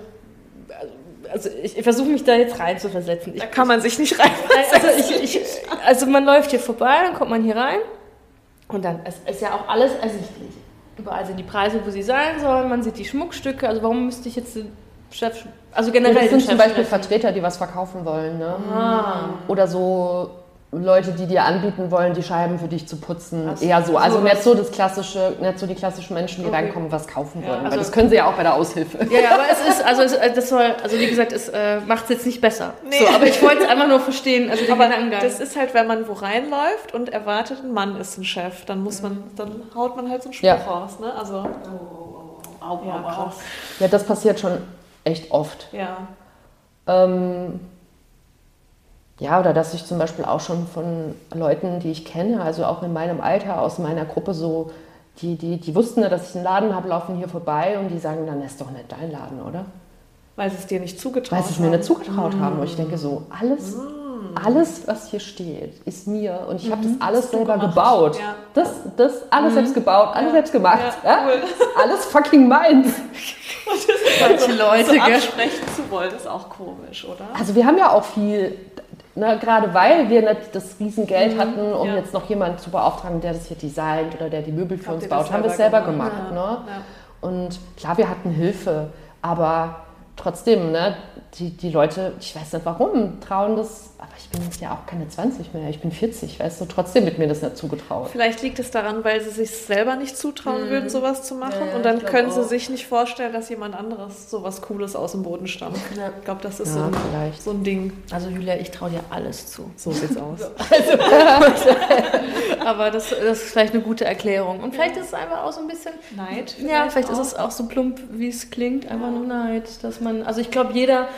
also ich, ich versuche mich da jetzt rein zu versetzen. Ich, Da kann man sich nicht rein. also, ich, ich, also man läuft hier vorbei, dann kommt man hier rein und dann es ist ja auch alles ersichtlich. überall sind die Preise, wo sie sein sollen, man sieht die Schmuckstücke. Also warum müsste ich jetzt den Chef, also generell das sind zum Beispiel? Vertreter, die was verkaufen wollen. Ne? Ah. Oder so Leute, die dir anbieten wollen, die Scheiben für dich zu putzen. Ach so, Eher so. Also nicht so das klassische, nicht so die klassischen Menschen, die Okay. reinkommen und was kaufen wollen. also- Weil das können sie ja auch bei der Aushilfe. Ja, ja, aber es ist, also es, <laughs> äh, das soll, also wie gesagt, es äh, macht es jetzt nicht besser. Nee. So, aber ich wollte es einfach nur verstehen, also den Aber das ist halt, wenn man wo reinläuft und erwartet, ein Mann ist ein Chef, dann muss man, dann haut man halt so einen Spruch Ja. raus, ne? Also, ja, krass. Ja, das passiert schon echt oft. Ja. Ähm, ja, oder dass ich zum Beispiel auch schon von Leuten, die ich kenne, also auch in meinem Alter, aus meiner Gruppe so, die, die, die wussten ja, dass ich einen Laden habe, laufen hier vorbei und die sagen, dann ist doch nicht dein Laden, oder? Weil sie es dir nicht zugetraut Weil sie es mir haben. nicht zugetraut haben. Und ich denke so, alles, alles, was hier steht, ist mir. Und ich habe das alles Hast du selber gemacht. gebaut. Ja. Das, das alles selbst gebaut, alles Ja. selbst gemacht. Ja, cool. <laughs> Alles fucking meins. <laughs> Manche Leute, so gell? absprechen zu wollen, ist auch komisch, oder? Also wir haben ja auch viel, ne, gerade weil wir nicht das Riesengeld hatten, um ja. jetzt noch jemanden zu beauftragen, der das hier designt oder der die Möbel für Habt uns baut, haben wir es selber gemacht. gemacht? Ne? Ja. Und klar, wir hatten Hilfe, aber trotzdem, ne, die, die Leute, ich weiß nicht warum, trauen das, aber ich bin jetzt ja auch keine 20 mehr, ich bin 40, weißt du, trotzdem wird mir das nicht zugetraut. Vielleicht liegt es daran, weil sie sich selber nicht zutrauen würden, sowas zu machen. Ja, ja, und dann können sie auch. sich nicht vorstellen, dass jemand anderes sowas Cooles aus dem Boden stampft. Ja. Ich glaube, das ist Ja, so, ein, vielleicht. so ein Ding. Also Julia, ich traue dir alles zu. So sieht's <laughs> aus. <laughs> Aber das, das ist vielleicht eine gute Erklärung. Und vielleicht ist es einfach auch so ein bisschen, Neid? ja, vielleicht ist auch. es auch so plump, wie es klingt, einfach nur Neid. Dass man, also ich glaube, jeder,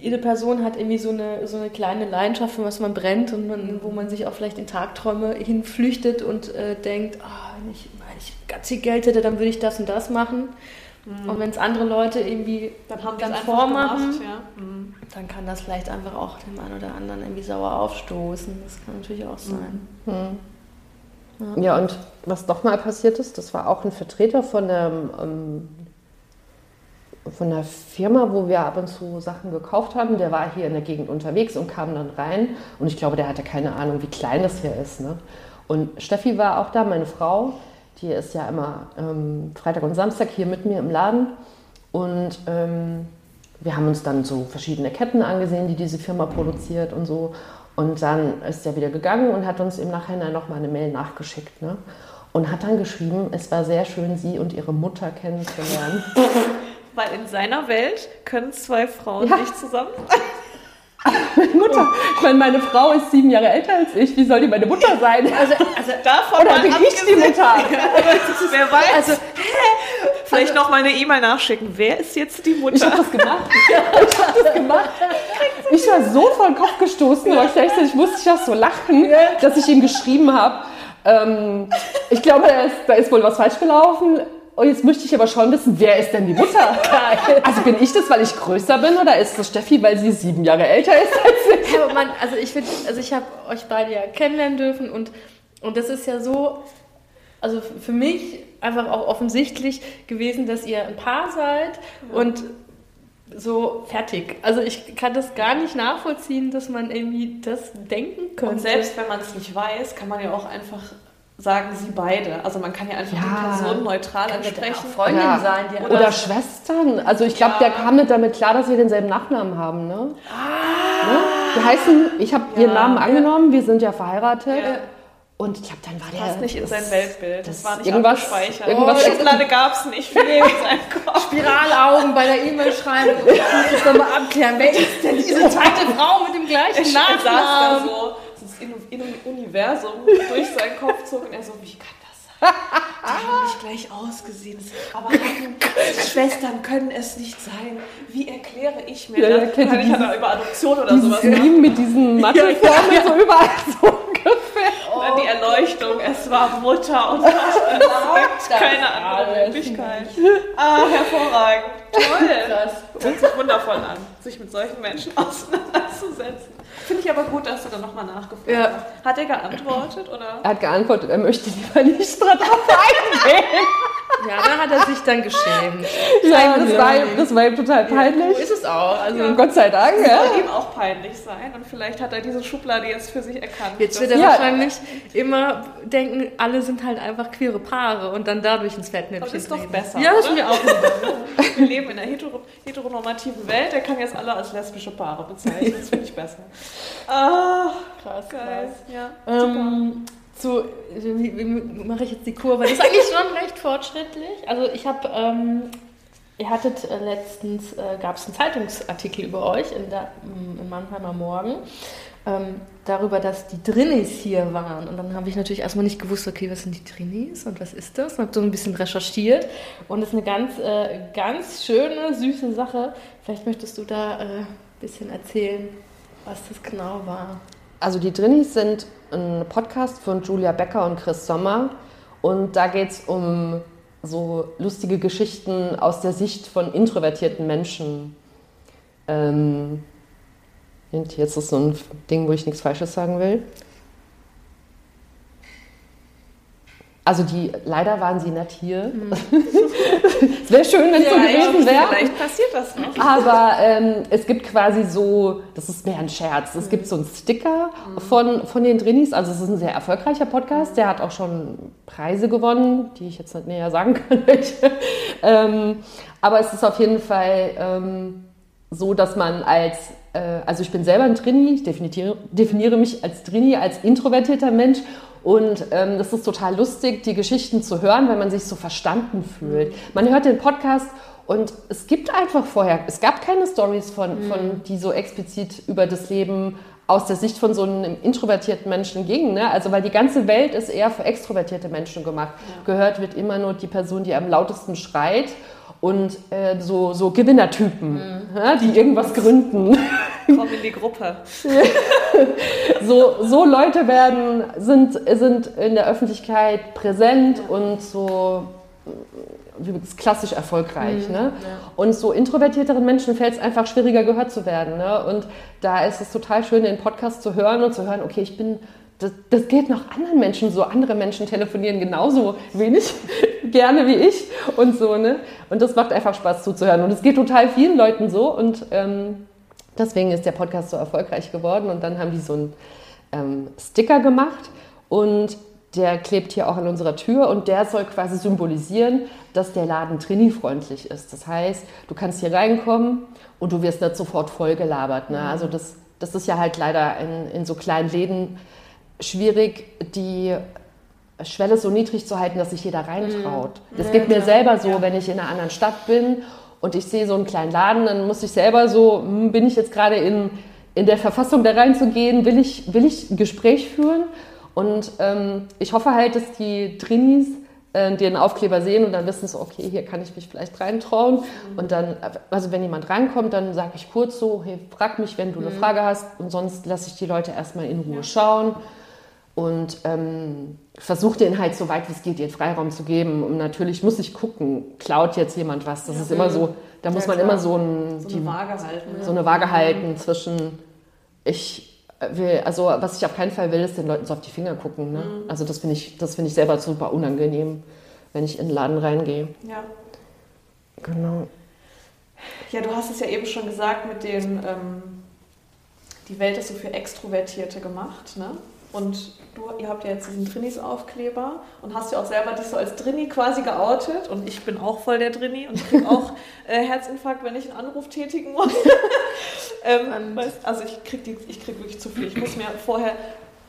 jede Person hat irgendwie so eine, so eine kleine Leidenschaft, für was man brennt und man, wo man sich auch vielleicht in Tagträume hinflüchtet und äh, denkt, ah, wenn, ich, wenn ich ganz viel Geld hätte, dann würde ich das und das machen. Und wenn es andere Leute irgendwie Dann haben dann vormachen, gemacht, ja. Mhm. dann kann das vielleicht einfach auch dem einen oder anderen irgendwie sauer aufstoßen. Das kann natürlich auch sein. Ja, und was noch mal passiert ist, das war auch ein Vertreter von der, ähm, von der Firma, wo wir ab und zu Sachen gekauft haben. Der war hier in der Gegend unterwegs und kam dann rein. Und ich glaube, der hatte keine Ahnung, wie klein das hier ist. Ne? Und Steffi war auch da, meine Frau. Die ist ja immer ähm, Freitag und Samstag hier mit mir im Laden. Und ähm, wir haben uns dann so verschiedene Ketten angesehen, die diese Firma produziert und so. Und dann ist er wieder gegangen und hat uns im Nachhinein nochmal eine Mail nachgeschickt. Ne? Und hat dann geschrieben, es war sehr schön, Sie und Ihre Mutter kennenzulernen. <laughs> Weil in seiner Welt können zwei Frauen Ja. nicht zusammen. <laughs> Mutter, ich meine, meine Frau ist sieben Jahre älter als ich. Wie soll die meine Mutter sein? Also, also <laughs> Davon Oder bin ich die Mutter? <laughs> Wer weiß, Also, vielleicht noch mal eine E-Mail nachschicken. Wer ist jetzt die Ich Mutter? habe das gemacht. Ich habe das gemacht. Ich war so vor den Kopf gestoßen, weil gleichzeitig musste ich auch so lachen, dass ich ihm geschrieben habe. Ähm, ich glaube, da ist, da ist wohl was falsch gelaufen. Und jetzt möchte ich aber schon wissen, wer ist denn die Mutter? <laughs> Also bin ich das, weil ich größer bin, oder ist das Steffi, weil sie sieben Jahre älter ist als ich? Ja, aber man, also ich finde, also ich habe euch beide ja kennenlernen dürfen und, und das ist ja so, also für mich einfach auch offensichtlich gewesen, dass ihr ein Paar seid und so fertig. Also ich kann das gar nicht nachvollziehen, dass man irgendwie das denken könnte. Und selbst wenn man es nicht weiß, kann man ja auch einfach sagen, sie beide. Also man kann ja einfach Ja. die Person neutral ja ansprechen. Freundin Ja. sein, die Oder, einfach- Schwestern. Also ich glaube, der kam nicht damit klar, dass wir denselben Nachnamen haben. Ne? Ne? Wir heißen, ich habe ihren Namen angenommen, wir sind ja verheiratet. Ja. Und ich glaube, dann war der... Passt nicht in sein das- Weltbild. Das, das war nicht irgendwas- abgespeichert. irgendwas- oh, Schublade gab es nicht für ihn in seinem Kopf. Spiralaugen bei der E-Mail schreiben und ich muss das nochmal abklären. Wer ist denn diese zweite Frau mit dem gleichen saß da Nachnamen? Universum durch seinen Kopf zog und er so, wie kann das sein? Die haben nicht gleich ausgesehen. Aber <laughs> Schwestern können es nicht sein. Wie erkläre ich mir Ja, ja, das? Wahrscheinlich hat er über Adoption oder Dieses sowas Meme mit diesen Matschformen so überall so ungefähr. <laughs> Und dann die Erleuchtung, es war Mutter und <laughs> es keine andere Möglichkeit. Ah, hervorragend. Toll. Das hört sich wundervoll an, sich mit solchen Menschen auseinanderzusetzen. Finde ich aber gut, dass du dann nochmal nachgefragt Ja. hast. Hat er geantwortet oder? Er hat geantwortet, er möchte lieber nicht darauf eingehen. <laughs> Ja, da hat er sich dann geschämt. Ja, das war, ihm- das war ihm total peinlich. Ist es auch. Also Ja. Gott sei Dank, Das ja. soll ihm auch peinlich sein und vielleicht hat er diese Schublade jetzt für sich erkannt. Jetzt Das- wird er Ja. wahrscheinlich immer denken, alle sind halt einfach queere Paare und dann dadurch ins Fettnäpfchen Aber ist doch besser, Ja, ist oder? mir auch. <laughs> Wir leben in einer hetero heteronormativen Welt, der kann jetzt alle als lesbische Paare bezeichnen. Das finde ich besser. Ah, Krass, geil. Ja, Ähm, so, wie, wie mache ich jetzt die Kurve? Das ist eigentlich schon recht fortschrittlich. Also ich habe, ähm, ihr hattet äh, letztens, äh, gab es einen Zeitungsartikel über euch in der, mm, im Mannheimer Morgen. Ähm, darüber, dass die Drinnis hier waren. Und dann habe ich natürlich erstmal nicht gewusst, okay, was sind die Drinnis und was ist das? Und habe so ein bisschen recherchiert. Und es ist eine ganz, äh, ganz schöne, süße Sache. Vielleicht möchtest du da äh, ein bisschen erzählen, was das genau war. Also die Drinnis sind ein Podcast von Julia Becker und Chris Sommer. Und da geht es um so lustige Geschichten aus der Sicht von introvertierten Menschen. Ähm, jetzt ist so ein Ding, wo ich nichts Falsches sagen will. Also die, leider waren sie nicht hier. <laughs> es wäre schön, wenn es so gewesen wäre. Vielleicht passiert das noch. Aber ähm, es gibt quasi so, das ist mehr ein Scherz, es gibt so einen Sticker von, von den Drinnis. Also es ist ein sehr erfolgreicher Podcast, der hat auch schon Preise gewonnen, die ich jetzt nicht näher sagen <laughs> kann. ähm, aber es ist auf jeden Fall ähm, so, dass man als, äh, also ich bin selber ein Drini, ich definiere, definiere mich als Drini, als introvertierter Mensch. Und ähm, das ist total lustig, die Geschichten zu hören, weil man sich so verstanden fühlt. Man hört den Podcast und es gibt einfach vorher, es gab keine Stories von, von die so explizit über das Leben aus der Sicht von so einem introvertierten Menschen gingen. Ne? Also weil die ganze Welt ist eher für extrovertierte Menschen gemacht. Gehört wird immer nur die Person, die am lautesten schreit und äh, so, so Gewinnertypen, ja, die irgendwas gründen. <laughs> Komm in die Gruppe. <laughs> so, so Leute werden, sind, sind in der Öffentlichkeit präsent und so das klassisch erfolgreich. Ne? Und so introvertierteren Menschen fällt es einfach schwieriger gehört zu werden. Ne? Und da ist es total schön, den Podcast zu hören und zu hören, okay, ich bin, das, das geht noch anderen Menschen so. Andere Menschen telefonieren genauso wenig <laughs> gerne wie ich und so. Ne? Und das macht einfach Spaß zuzuhören. Und es geht total vielen Leuten so und ähm, deswegen ist der Podcast so erfolgreich geworden. Und dann haben die so einen ähm, Sticker gemacht und der klebt hier auch an unserer Tür und der soll quasi symbolisieren, dass der Laden Trini-freundlich ist. Das heißt, du kannst hier reinkommen und du wirst nicht sofort vollgelabert. Ne? Also das, das ist ja halt leider in, in so kleinen Läden schwierig, die Schwelle so niedrig zu halten, dass sich jeder reintraut. Das geht mir selber so, wenn ich in einer anderen Stadt bin und ich sehe so einen kleinen Laden, dann muss ich selber so, hm, bin ich jetzt gerade in, in der Verfassung da reinzugehen, will ich, will ich ein Gespräch führen? Und ähm, ich hoffe halt, dass die Trinis äh, den Aufkleber sehen und dann wissen so, okay, hier kann ich mich vielleicht reintrauen. Und dann, also wenn jemand reinkommt, dann sage ich kurz so, hey, frag mich, wenn du eine Frage hast. Und sonst lasse ich die Leute erstmal in Ruhe schauen und ähm, versuche denen halt so weit wie es geht ihren Freiraum zu geben. Und natürlich muss ich gucken, klaut jetzt jemand was. Das ist immer so, da muss man klar. immer so, ein, So die, eine Waage halten. so eine Waage halten zwischen ich will, also was ich auf keinen Fall will, ist den Leuten so auf die Finger gucken. Ne? Also das finde ich, das finde ich selber super unangenehm, wenn ich in den Laden reingehe. Ja. Genau. ja, du hast es ja eben schon gesagt mit dem, ähm, die Welt ist so für Extrovertierte gemacht, ne? Und du, ihr habt ja jetzt diesen Drinnis-Aufkleber und hast ja auch selber dich so als Drini quasi geoutet. Und ich bin auch voll der Drini und kriege auch <laughs> äh, Herzinfarkt, wenn ich einen Anruf tätigen muss. <laughs> ähm, also ich kriege krieg wirklich zu viel. Ich muss mir vorher,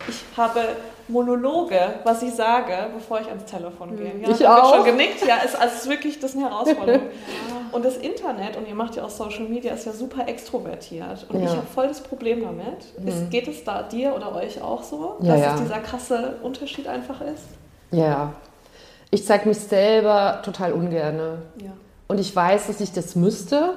ich habe Monologe, was ich sage, bevor ich ans Telefon gehe. Ja, Ich auch. schon genickt. Ja, es, also es ist wirklich das ist eine Herausforderung. <laughs> Und das Internet, und ihr macht ja auch Social Media, ist ja super extrovertiert. Und Ja. ich habe voll das Problem damit. Ist, geht es da dir oder euch auch so, Ja, dass ja. es dieser krasse Unterschied einfach ist? Ja. Ich zeige mich selber total ungerne. Ja. Und ich weiß, dass ich das müsste,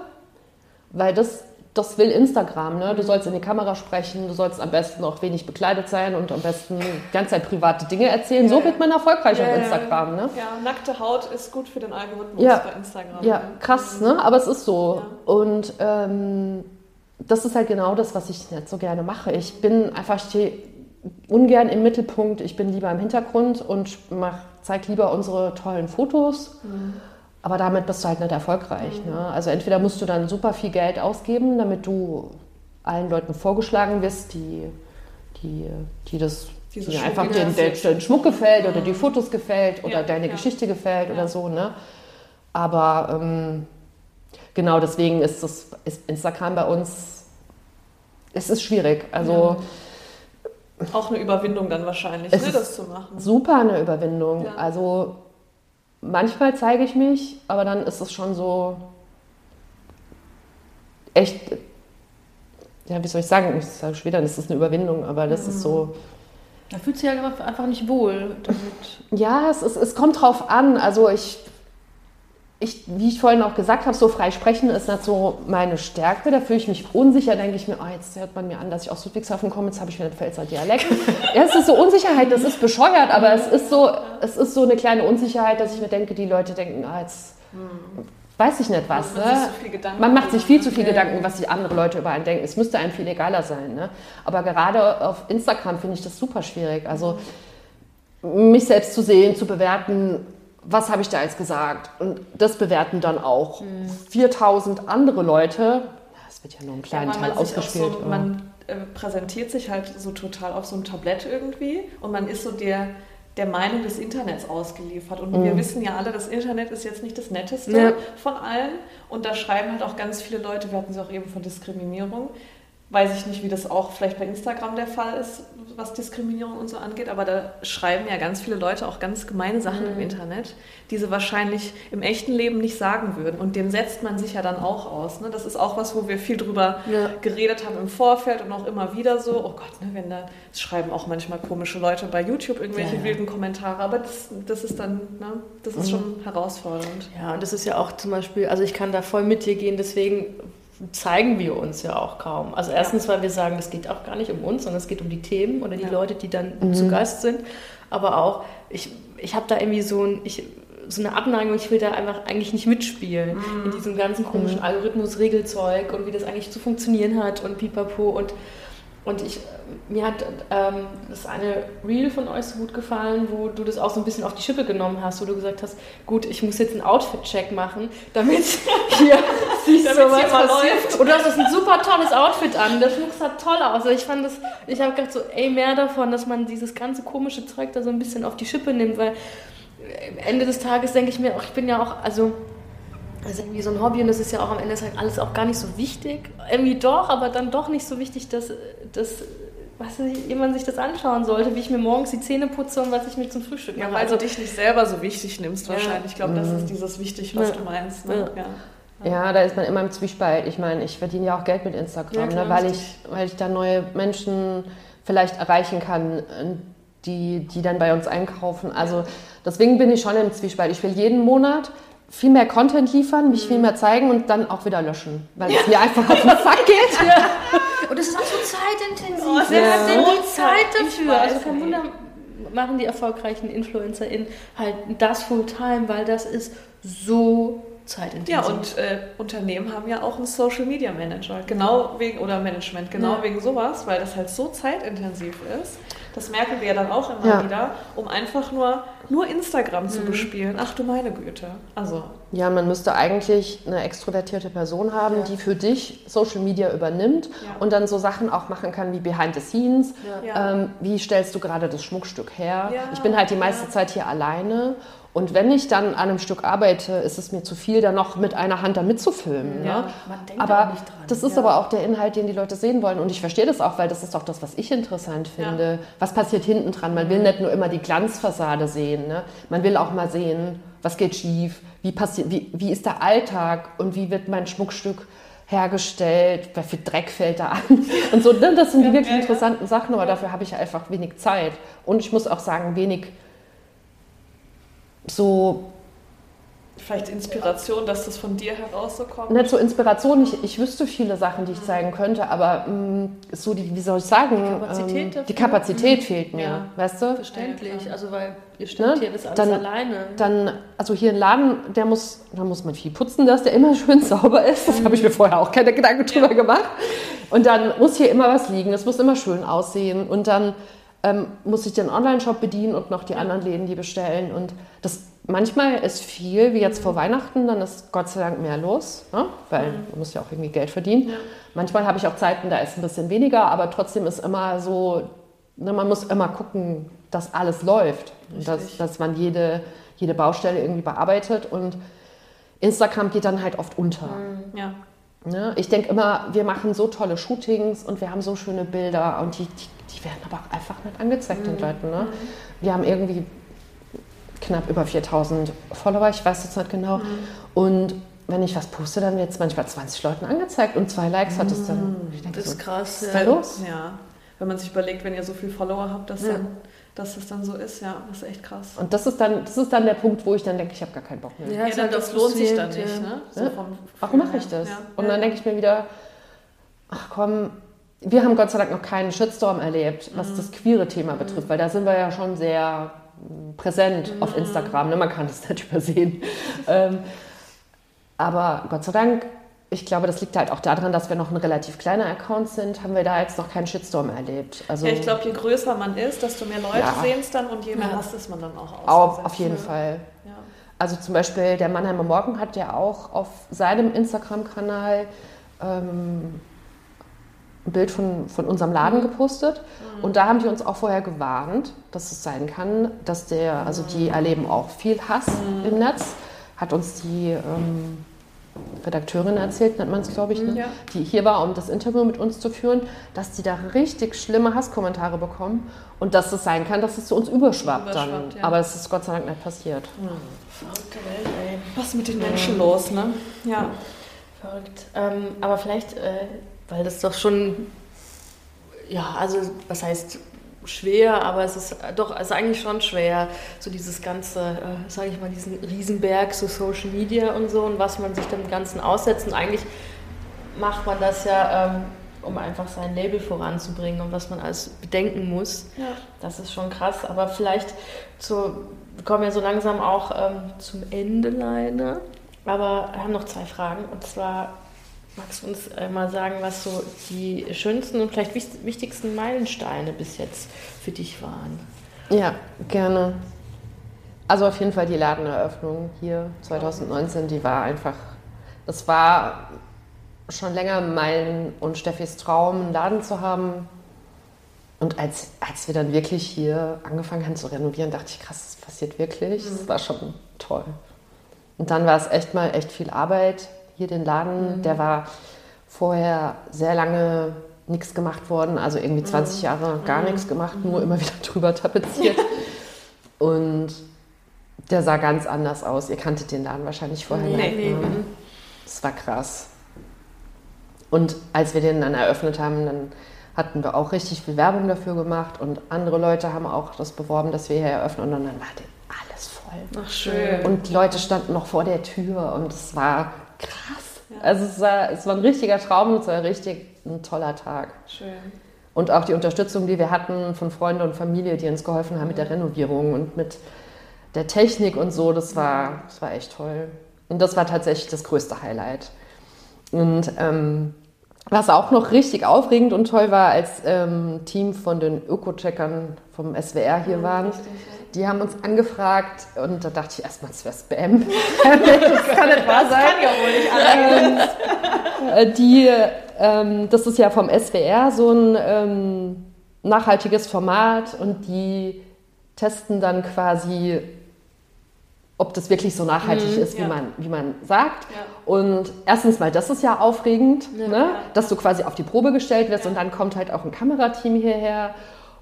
weil das, das will Instagram. Ne? Du sollst in die Kamera sprechen, du sollst am besten auch wenig bekleidet sein und am besten die ganze Zeit private Dinge erzählen. so wird man erfolgreich auf Instagram. Ne? Ja, nackte Haut ist gut für den Algorithmus Ja. bei Instagram. Ja, krass, ne? Aber es ist so. Ja. Und ähm, das ist halt genau das, was ich nicht so gerne mache. Ich bin einfach, stehe ungern im Mittelpunkt, ich bin lieber im Hintergrund und mach, zeig lieber unsere tollen Fotos. Aber damit bist du halt nicht erfolgreich. Ne? Also entweder musst du dann super viel Geld ausgeben, damit du allen Leuten vorgeschlagen wirst, die, die, die das die Schmuck einfach den, den, den Schmuck gefällt oder die Fotos gefällt oder Ja, deine ja. Geschichte gefällt Ja. oder so. Ne? Aber ähm, genau deswegen ist, das, ist Instagram bei uns, es ist schwierig. Also Auch eine Überwindung dann wahrschlich, Es ne, das zu machen. super eine Überwindung. Also manchmal zeige ich mich, aber dann ist es schon so echt, ja, wie soll ich sagen, ich sage später, das ist eine Überwindung, aber das ist so, Da fühlt sich ja einfach nicht wohl damit. ja, es, ist, es kommt drauf an. Also ich, ich, wie ich vorhin auch gesagt habe, so frei sprechen ist nicht so meine Stärke. Da fühle ich mich unsicher, denke ich mir, oh, jetzt hört man mir an, dass ich aus Ludwigshafen komme, jetzt habe ich wieder einen Pfälzer Dialekt. <laughs> ja, es ist so Unsicherheit, das ist bescheuert, aber es ist so, es ist so eine kleine Unsicherheit, dass ich mir denke, die Leute denken, ah, jetzt weiß ich nicht was. Man Ne? macht sich so viel Gedanken Man macht sich viel zu viel. Gedanken, was die andere Leute über einen denken. Es müsste einem viel egaler sein. Ne? Aber gerade auf Instagram finde ich das super schwierig. Also mich selbst zu sehen, zu bewerten, was habe ich da jetzt gesagt? Und das bewerten dann auch Mhm. 4000 andere Leute. Es wird ja nur ein kleinen Ja, Teil ausgespielt. So, man äh, präsentiert sich halt so total auf so einem Tablett irgendwie und man ist so der, der Meinung des Internets ausgeliefert. Und wir wissen ja alle, das Internet ist jetzt nicht das Netteste Ja. von allen. Und da schreiben halt auch ganz viele Leute, wir hatten sie auch eben von Diskriminierung. Weiß ich nicht, wie das auch vielleicht bei Instagram der Fall ist, was Diskriminierung und so angeht, aber da schreiben ja ganz viele Leute auch ganz gemeine Sachen im Internet, die sie wahrscheinlich im echten Leben nicht sagen würden. Und dem setzt man sich ja dann auch aus. Ne? Das ist auch was, wo wir viel drüber Ja. geredet haben im Vorfeld und auch immer wieder so, oh Gott, ne, wenn da, es schreiben auch manchmal komische Leute bei YouTube irgendwelche Ja, ja. wilden Kommentare, aber das, das ist dann, ne, das ist schon herausfordernd. Ja, und das ist ja auch zum Beispiel, also ich kann da voll mit dir gehen, deswegen zeigen wir uns ja auch kaum. Also erstens, weil wir sagen, es geht auch gar nicht um uns, sondern es geht um die Themen oder die Ja. Leute, die dann zu Gast sind. Aber auch, ich, ich habe da irgendwie so, ein, ich, so eine Abneigung, ich will da einfach eigentlich nicht mitspielen in diesem ganzen komischen Algorithmus-Regelzeug und wie das eigentlich zu funktionieren hat und pipapo und und ich, mir hat ähm, das eine Reel von euch so gut gefallen, wo du das auch so ein bisschen auf die Schippe genommen hast, wo du gesagt hast, gut, ich muss jetzt einen Outfit-Check machen, damit <laughs> hier sich sowas passiert. läuft. Und du hast das ein super tolles Outfit an. Der Schmuck sah toll aus. Also ich fand das, ich habe gedacht so, ey, mehr davon, dass man dieses ganze komische Zeug da so ein bisschen auf die Schippe nimmt, weil am Ende des Tages denke ich mir, auch, ich bin ja auch, also das ist irgendwie so ein Hobby und das ist ja auch am Ende des Tages alles auch gar nicht so wichtig. Irgendwie doch, aber dann doch nicht so wichtig, dass, dass was jemand sich das anschauen sollte, wie ich mir morgens die Zähne putze und was ich mir zum Frühstück Ja, mache. weil Also, du dich nicht selber so wichtig nimmst Ja. wahrscheinlich. Ich glaube, das ist dieses wichtig, was Ja. du meinst. Ne? Ja. Ja. Ja, da ist man immer im Zwiespalt. Ich meine, ich verdiene ja auch Geld mit Instagram, Ja, klar, ne, weil, ich, weil ich da neue Menschen vielleicht erreichen kann, die, die dann bei uns einkaufen. Also deswegen bin ich schon im Zwiespalt. Ich will jeden Monat viel mehr Content liefern, mich Mhm. viel mehr zeigen und dann auch wieder löschen, weil es mir einfach auf den Sack geht. <laughs> und das ist auch so zeitintensiv. Oh, Wer ja. hat denn die So Zeit dafür? Also kein. Wunder, machen die erfolgreichen InfluencerInnen halt das Fulltime, weil das ist so zeitintensiv. Ja, und äh, Unternehmen haben ja auch einen Social Media Manager, genau wegen, oder Management, genau Ja. wegen sowas, weil das halt so zeitintensiv ist. Das merken wir ja dann auch immer Ja. wieder, um einfach nur, nur Instagram Mhm. zu bespielen. Ach du meine Güte. Also, Ja, man müsste eigentlich eine extrovertierte Person haben, Ja. die für dich Social Media übernimmt und dann so Sachen auch machen kann wie Behind the Scenes. Ähm, wie stellst du gerade das Schmuckstück her? Ich bin halt die meiste. Zeit hier alleine. Und wenn ich dann an einem Stück arbeite, ist es mir zu viel, dann noch mit einer Hand da mitzufilmen. Ja, ne? man denkt aber nicht dran. das ist Ja. aber auch der Inhalt, den die Leute sehen wollen. Und ich verstehe das auch, weil das ist auch das, was ich interessant finde. Was passiert hinten dran? Man will nicht nur immer die Glanzfassade sehen. Ne? Man will auch mal sehen, was geht schief, wie, passiert, wie, wie ist der Alltag und wie wird mein Schmuckstück hergestellt, wie viel Dreck fällt da an <laughs> und so. ne? Das sind die wirklich ja, ja. interessanten Sachen, aber dafür habe ich einfach wenig Zeit. Und ich muss auch sagen, wenig so vielleicht Inspiration, dass das von dir heraus so kommt. Nicht so Inspiration, ich, ich wüsste viele Sachen, die ich zeigen könnte, aber mh, so die, wie soll ich sagen, Die Kapazität ähm, die Kapazität fehlt mir, Ja. weißt du? Verständlich, Ja, also weil ihr stimmt Ne? hier das alles Dann- alleine. Dann, also hier ein Laden, der muss, da muss man viel putzen, dass der immer schön <laughs> sauber ist. Das habe ich mir vorher auch keine Gedanken drüber gemacht. Und dann muss hier immer was liegen, es muss immer schön aussehen. Und dann ähm, muss ich den Online-Shop bedienen und noch die anderen Läden, die bestellen. Und das manchmal ist viel, wie jetzt vor Weihnachten, dann ist Gott sei Dank mehr los, ne? weil man muss ja auch irgendwie Geld verdienen. Manchmal habe ich auch Zeiten, da ist ein bisschen weniger, aber trotzdem ist immer so, ne, man muss immer gucken, dass alles läuft. Und dass, dass man jede, jede Baustelle irgendwie bearbeitet. Und Instagram geht dann halt oft unter. Ja. Ne? Ich denke immer, wir machen so tolle Shootings und wir haben so schöne Bilder und die, die, die werden aber auch einfach nicht angezeigt den Leuten. Ne? Wir haben irgendwie knapp über 4000 Follower, ich weiß jetzt nicht genau. Und wenn ich was poste, dann wird es manchmal 20 Leuten angezeigt und zwei Likes hat es dann. Denke Das so, ist krass. was ist ja. da los? Ja. Wenn man sich überlegt, wenn ihr so viele Follower habt, dass, dann, dass das dann so ist, ja, das ist echt krass. Und das ist, dann, das ist dann der Punkt, wo ich dann denke, ich habe gar keinen Bock mehr. Ja, Ja, dann, halt das auch lohnt sich dann nicht, ja. ne? So vom Warum mache ich das? Ja. Und dann denke ich mir wieder, ach komm, wir haben Gott sei Dank noch keinen Shitstorm erlebt, was Mhm. das queere Thema betrifft, weil da sind wir ja schon sehr präsent Mhm. auf Instagram. Ne? Man kann das nicht übersehen. ähm, aber Gott sei Dank, ich glaube, das liegt halt auch daran, dass wir noch ein relativ kleiner Account sind, haben wir da jetzt noch keinen Shitstorm erlebt. Also ja, ich glaube, je größer man ist, desto mehr Leute Ja. sehen es dann und je mehr Ja. Hass ist man dann auch auf, ausgesetzt. auf jeden Ja. Fall. Ja. Also zum Beispiel der Mannheimer Morgen hat ja auch auf seinem Instagram-Kanal ähm, ein Bild von, von unserem Laden gepostet. Und da haben die uns auch vorher gewarnt, dass es sein kann, dass der, also die erleben auch viel Hass im Netz, hat uns die ähm, Redakteurin erzählt, nennt man es, glaube ich, ne? Ja. die hier war, um das Interview mit uns zu führen, dass die da richtig schlimme Hasskommentare bekommen und dass es sein kann, dass es zu uns überschwappt, dann. Überschwappt, ja. Aber es ist Gott sei Dank nicht passiert. Verrückte Welt, ey. Was ist mit den Menschen los, ne? Ja. Verrückt. Ähm, aber vielleicht, äh, weil das doch schon, ja, also was heißt schwer, aber es ist äh, doch, es ist eigentlich schon schwer, so dieses ganze, äh, sage ich mal, diesen Riesenberg, so Social Media und so und was man sich dem Ganzen aussetzt. Und eigentlich macht man das ja, ähm, um einfach sein Label voranzubringen und was man alles bedenken muss. Ja. Das ist schon krass, aber vielleicht zu, wir kommen ja so langsam auch ähm, zum Ende leider. Aber wir haben noch zwei Fragen und zwar magst du uns mal sagen, was so die schönsten und vielleicht wich- wichtigsten Meilensteine bis jetzt für dich waren? Ja, gerne. Also auf jeden Fall die Ladeneröffnung hier 2019, die war einfach, das war schon länger mein und Steffis Traum, einen Laden zu haben. Und als, als wir dann wirklich hier angefangen haben zu renovieren, dachte ich, krass, das passiert wirklich. Das war schon toll. Und dann war es echt mal echt viel Arbeit, hier den Laden. Der war vorher sehr lange nichts gemacht worden, also irgendwie 20 Jahre gar nichts gemacht, nur immer wieder <laughs> drüber tapeziert. <laughs> Und der sah ganz anders aus. Ihr kanntet den Laden wahrscheinlich vorher Nee, nicht. nee, ne? mhm. Das war krass. Und als wir den dann eröffnet haben, dann hatten wir auch richtig viel Werbung dafür gemacht und andere Leute haben auch das beworben, dass wir hier eröffnen und dann war der alles voll. Ach, schön. Und Leute standen noch vor der Tür und es war krass. Also es war, es war ein richtiger Traum und es war richtig ein toller Tag. Schön. Und auch die Unterstützung, die wir hatten von Freunden und Familie, die uns geholfen haben mit der Renovierung und mit der Technik und so, das war, das war echt toll. Und das war tatsächlich das größte Highlight. Und ähm, was auch noch richtig aufregend und toll war, als ähm, Team von den Öko-Checkern vom SWR hier waren, die haben uns angefragt und da dachte ich erstmal, es wäre Spam. <laughs> das kann nicht wahr sein. Kann ja wohl nicht alle. Äh, die, ähm, das ist ja vom SWR so ein ähm, nachhaltiges Format und die testen dann quasi, ob das wirklich so nachhaltig ist, wie, ja. man, wie man sagt. Ja. Und erstens mal, das ist ja aufregend, ne? ja. dass du quasi auf die Probe gestellt wirst und dann kommt halt auch ein Kamerateam hierher.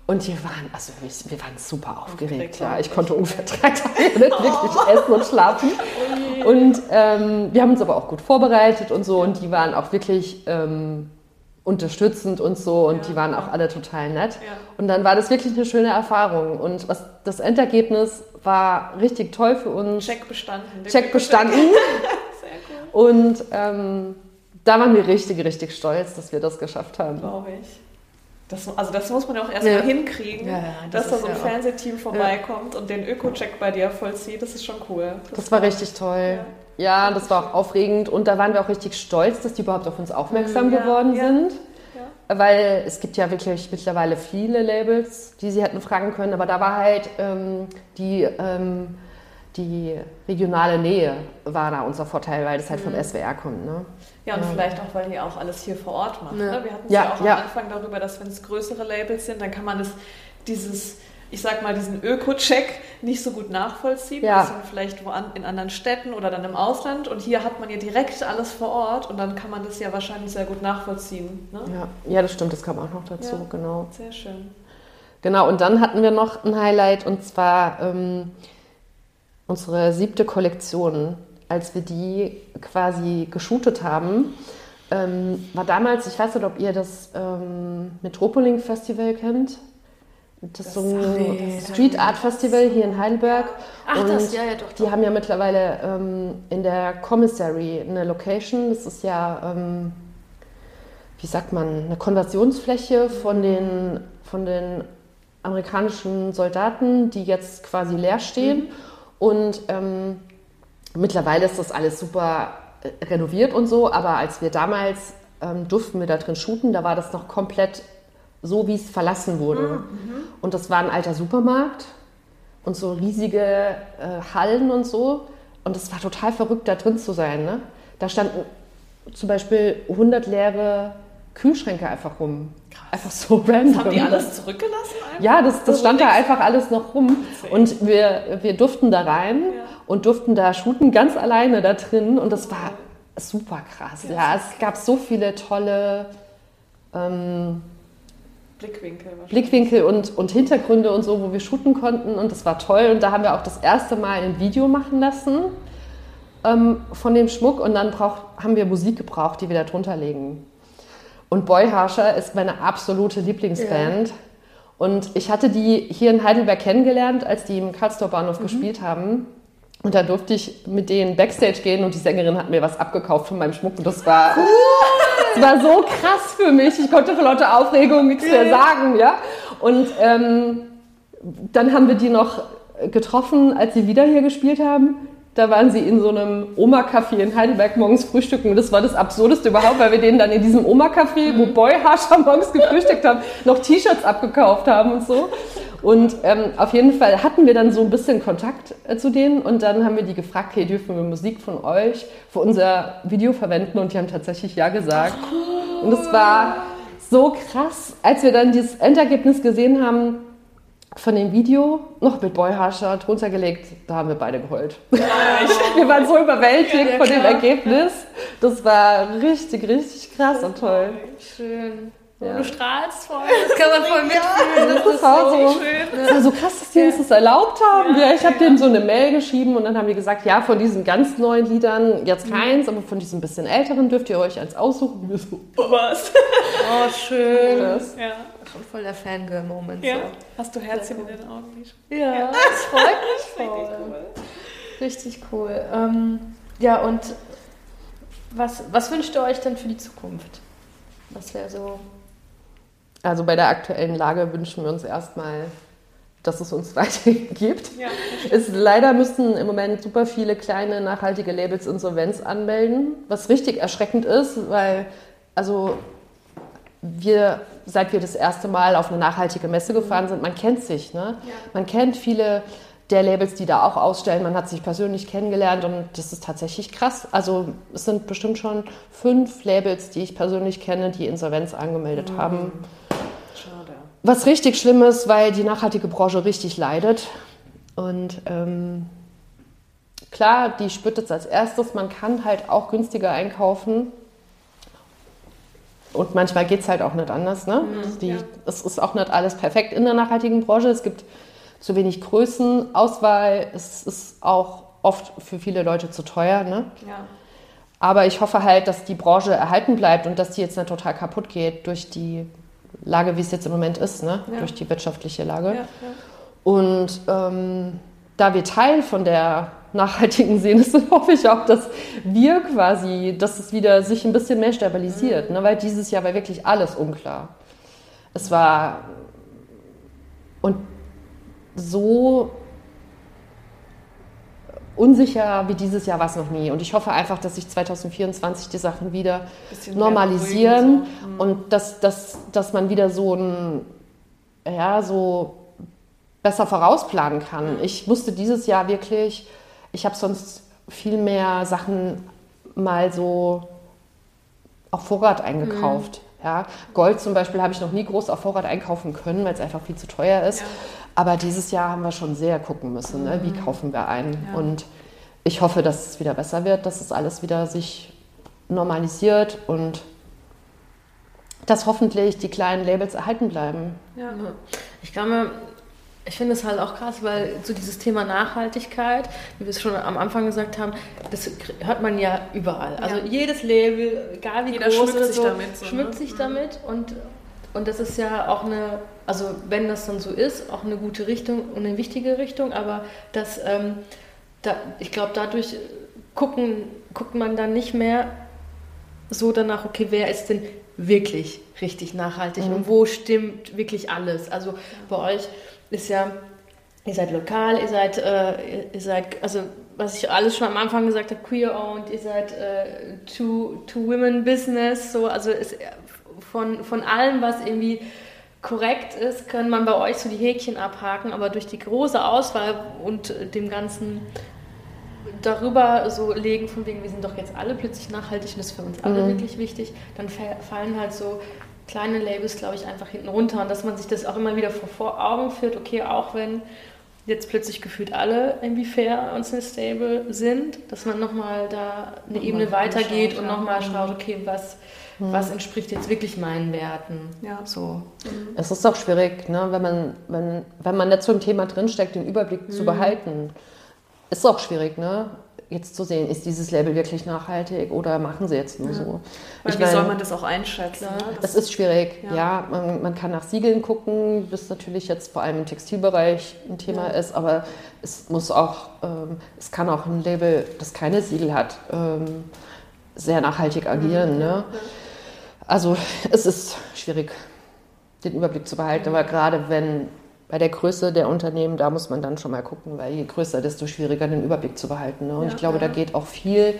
Und wir waren, also wir, wir waren super aufgeregt. Ja. Ich konnte ungefähr drei Tage nicht <laughs> wirklich essen und schlafen. Und ähm, wir haben uns aber auch gut vorbereitet und so. Und die waren auch wirklich ähm, unterstützend und so. Und Ja, die waren auch alle total nett. Ja. Und dann war das wirklich eine schöne Erfahrung. Und was, das Endergebnis war richtig toll für uns. Check bestanden. Check bestanden. <laughs> Sehr cool. Und ähm, da waren wir richtig, richtig stolz, dass wir das geschafft haben. Glaube ich. Das, also das muss man ja auch erstmal Ja. hinkriegen, Ja, ja, das dass da so ein Fernsehteam vorbeikommt und den Öko-Check bei dir vollzieht. Das ist schon cool. Das war richtig toll. Ja, das war auch aufregend. Und da waren wir auch richtig stolz, dass die überhaupt auf uns aufmerksam geworden sind. Weil es gibt ja wirklich mittlerweile viele Labels, die sie hätten fragen können, aber da war halt ähm, die, ähm, die regionale Nähe war da unser Vorteil, weil das halt vom SWR kommt. Ne? Ja, und vielleicht auch, weil ihr auch alles hier vor Ort macht. Ja. Ne? Wir hatten es Ja, ja, auch ja. am Anfang darüber, dass wenn es größere Labels sind, dann kann man das, dieses, ich sag mal, diesen Öko-Check nicht so gut nachvollziehen. Ja. Das sind vielleicht wo an, in anderen Städten oder dann im Ausland. Und hier hat man ja direkt alles vor Ort und dann kann man das ja wahrscheinlich sehr gut nachvollziehen. Ne? Ja, ja, das stimmt, das kam auch noch dazu, Ja. genau. Sehr schön. Genau, und dann hatten wir noch ein Highlight und zwar ähm, unsere siebte Kollektion. Als wir die quasi geshootet haben, ähm, war damals, ich weiß nicht, ob ihr das ähm, Metropoling Festival kennt. Das ist so ein Street Art Festival hier in Heidelberg. Ach, und das, ja, ja, doch. Die haben ja mittlerweile ähm, in der Commissary eine Location. Das ist ja, ähm, wie sagt man, eine Konversionsfläche von den, von den amerikanischen Soldaten, die jetzt quasi leer stehen. Und ähm, mittlerweile ist das alles super äh, renoviert und so, aber als wir damals ähm, durften wir da drin shooten, da war das noch komplett so, wie es verlassen wurde. Und das war ein alter Supermarkt und so riesige äh, Hallen und so. Und es war total verrückt, da drin zu sein. Ne? Da standen zum Beispiel 100 leere Kühlschränke einfach rum. Einfach so <laughs> random. Haben die alles zurückgelassen? Einfach? Ja, das, das Also stand da einfach alles noch rum. Und wir, wir durften da rein Ja. und durften da shooten, ganz alleine da drin. Und das war super krass. Ja, es gab so viele tolle ähm, Blickwinkel. Blickwinkel und, und Hintergründe und so, wo wir shooten konnten. Und das war toll. Und da haben wir auch das erste Mal ein Video machen lassen ähm, von dem Schmuck. Und dann brauch, haben wir Musik gebraucht, die wir da drunter legen. Und Boy Harscher ist meine absolute Lieblingsband. Und ich hatte die hier in Heidelberg kennengelernt, als die im Karlsdorf Bahnhof gespielt haben. Und da durfte ich mit denen Backstage gehen und die Sängerin hat mir was abgekauft von meinem Schmuck. Und das war, das war so krass für mich. Ich konnte vor lauter Aufregung nichts mehr sagen. Ja? Und ähm, dann haben wir die noch getroffen, als sie wieder hier gespielt haben. Da waren sie in so einem Oma-Café in Heidelberg morgens frühstücken. Und das war das Absurdeste überhaupt, weil wir denen dann in diesem Oma-Café, wo Boy Harscher morgens gefrühstückt haben, noch T-Shirts abgekauft haben und so. Und ähm, auf jeden Fall hatten wir dann so ein bisschen Kontakt äh, zu denen und dann haben wir die gefragt, hey, dürfen wir Musik von euch für unser Video verwenden? Und die haben tatsächlich ja gesagt. Und es war so krass, als wir dann dieses Endergebnis gesehen haben von dem Video, noch mit Boy Harscher drunter gelegt, da haben wir beide geheult. <laughs> wir waren so überwältigt Ja, von dem. Ergebnis. Das war richtig, richtig krass und toll. Schön. Ja. Du strahlst voll. Das kann man voll mitfühlen. Das, Das ist war so so. Das war so krass, dass die uns das erlaubt haben. Ja, ich habe denen so eine Mail geschrieben und dann haben die gesagt, ja, von diesen ganz neuen Liedern jetzt keins, aber von diesen bisschen älteren dürft ihr euch eins aussuchen. Und wir so, Was? Oh, schön. krass. Ja. Schon voll der Fangirl-Moment. ja. Hast du Herzchen in den Augen? So. Ja, das freut mich <laughs> voll. Richtig cool. Richtig cool. Ähm, ja, und was, was wünscht ihr euch denn für die Zukunft? Was wäre so. Also bei der aktuellen Lage wünschen wir uns erstmal, dass es uns <laughs> weiterhin gibt. Ja, Es, leider müssen im Moment super viele kleine nachhaltige Labels Insolvenz anmelden, was richtig erschreckend ist, weil also wir, seit wir das erste Mal auf eine nachhaltige Messe gefahren sind, man kennt sich, ne? Man kennt viele der Labels, die da auch ausstellen. Man hat sich persönlich kennengelernt und das ist tatsächlich krass. Also es sind bestimmt schon fünf Labels, die ich persönlich kenne, die Insolvenz angemeldet haben. Was richtig schlimm ist, weil die nachhaltige Branche richtig leidet. Und ähm, klar, die spürt es als erstes. Man kann halt auch günstiger einkaufen. Und manchmal geht es halt auch nicht anders. Ne? die, ja. Es ist auch nicht alles perfekt in der nachhaltigen Branche. Es gibt zu wenig Größenauswahl. Es ist auch oft für viele Leute zu teuer. Ne? Ja. Aber ich hoffe halt, dass die Branche erhalten bleibt und dass die jetzt nicht total kaputt geht durch die Lage, wie es jetzt im Moment ist, ne? Ja. durch die wirtschaftliche Lage. Ja, ja. Und ähm, da wir Teil von der nachhaltigen Szene sind, <laughs> hoffe ich auch, dass wir quasi, dass es wieder sich ein bisschen mehr stabilisiert. Ne? Weil dieses Jahr war wirklich alles unklar. Es war und so unsicher wie dieses Jahr war es noch nie. Und ich hoffe einfach, dass sich 2024 die Sachen wieder normalisieren so. Mhm. und dass, dass, dass man wieder so ein, ja, so besser vorausplanen kann. Ich musste dieses Jahr wirklich, ich habe sonst viel mehr Sachen mal so auf Vorrat eingekauft. Ja, Gold zum Beispiel habe ich noch nie groß auf Vorrat einkaufen können, weil es einfach viel zu teuer ist. Ja. Aber dieses Jahr haben wir schon sehr gucken müssen, ne? wie kaufen wir ein. Und ich hoffe, dass es wieder besser wird, dass es alles wieder sich normalisiert und dass hoffentlich die kleinen Labels erhalten bleiben. Ja. Ich glaube, ich finde es halt auch krass, weil so dieses Thema Nachhaltigkeit, wie wir es schon am Anfang gesagt haben, das hört man ja überall. Also Ja. jedes Label, egal wie Jeder groß schmückt sich so, damit so, schmückt ne? sich Mhm. damit und und das ist ja auch eine, also wenn das dann so ist, auch eine gute Richtung und eine wichtige Richtung, aber das, ähm, da, ich glaube, dadurch gucken, guckt man dann nicht mehr so danach, okay, wer ist denn wirklich richtig nachhaltig und wo stimmt wirklich alles? Also bei euch ist ja, ihr seid lokal, ihr seid, äh, ihr- seid, also was ich alles schon am Anfang gesagt habe, queer-owned, ihr seid äh, Two-Women-Business, so, also ist von, von allem, was irgendwie korrekt ist, kann man bei euch so die Häkchen abhaken, aber durch die große Auswahl und äh, dem ganzen darüber so legen, von wegen, wir sind doch jetzt alle plötzlich nachhaltig und das ist für uns alle wirklich wichtig, dann fa- fallen halt so kleine Labels, glaube ich, einfach hinten runter und dass man sich das auch immer wieder vor, vor Augen führt, okay, auch wenn jetzt plötzlich gefühlt alle irgendwie fair und sustainable sind, dass man nochmal da eine Ebene weitergeht und nochmal schaut, okay, was, was entspricht jetzt wirklich meinen Werten. Ja. So. Es ist auch schwierig, ne, wenn, man, wenn, wenn man nicht so im Thema drinsteckt, den Überblick Mhm. zu behalten. Ist auch schwierig, ne? Jetzt zu sehen, ist dieses Label wirklich nachhaltig oder machen sie jetzt nur so. Weil Ich wie meine, soll man das auch einschätzen? Ne? Es ist schwierig, Ja. ja. man, man kann nach Siegeln gucken, was natürlich jetzt vor allem im Textilbereich ein Thema ist, aber es muss auch, ähm, es kann auch ein Label, das keine Siegel hat, ähm, sehr nachhaltig agieren. Ne? Also es ist schwierig, den Überblick zu behalten, aber gerade wenn bei der Größe der Unternehmen, da muss man dann schon mal gucken, weil je größer, desto schwieriger den Überblick zu behalten. Ne? Und Ja, ich glaube, ja. da geht auch viel,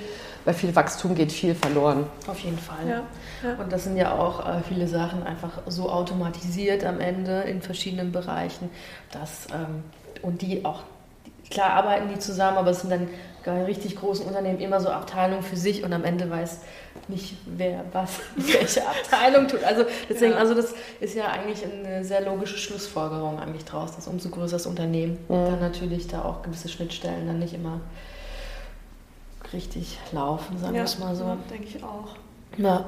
bei viel Wachstum geht viel verloren. Auf jeden Fall. Ja, ja. Und das sind ja auch äh, viele Sachen einfach so automatisiert am Ende in verschiedenen Bereichen, dass ähm, und die auch klar arbeiten die zusammen, aber es sind dann bei richtig großen Unternehmen immer so Abteilungen für sich und am Ende weiß nicht, wer was, <laughs> welche Abteilung tut. Also deswegen, Ja. also das ist ja eigentlich eine sehr logische Schlussfolgerung eigentlich draus, dass umso größer das Unternehmen, dann natürlich da auch gewisse Schnittstellen dann nicht immer richtig laufen, sagen wir es mal so. ja, denke ich auch. Ja.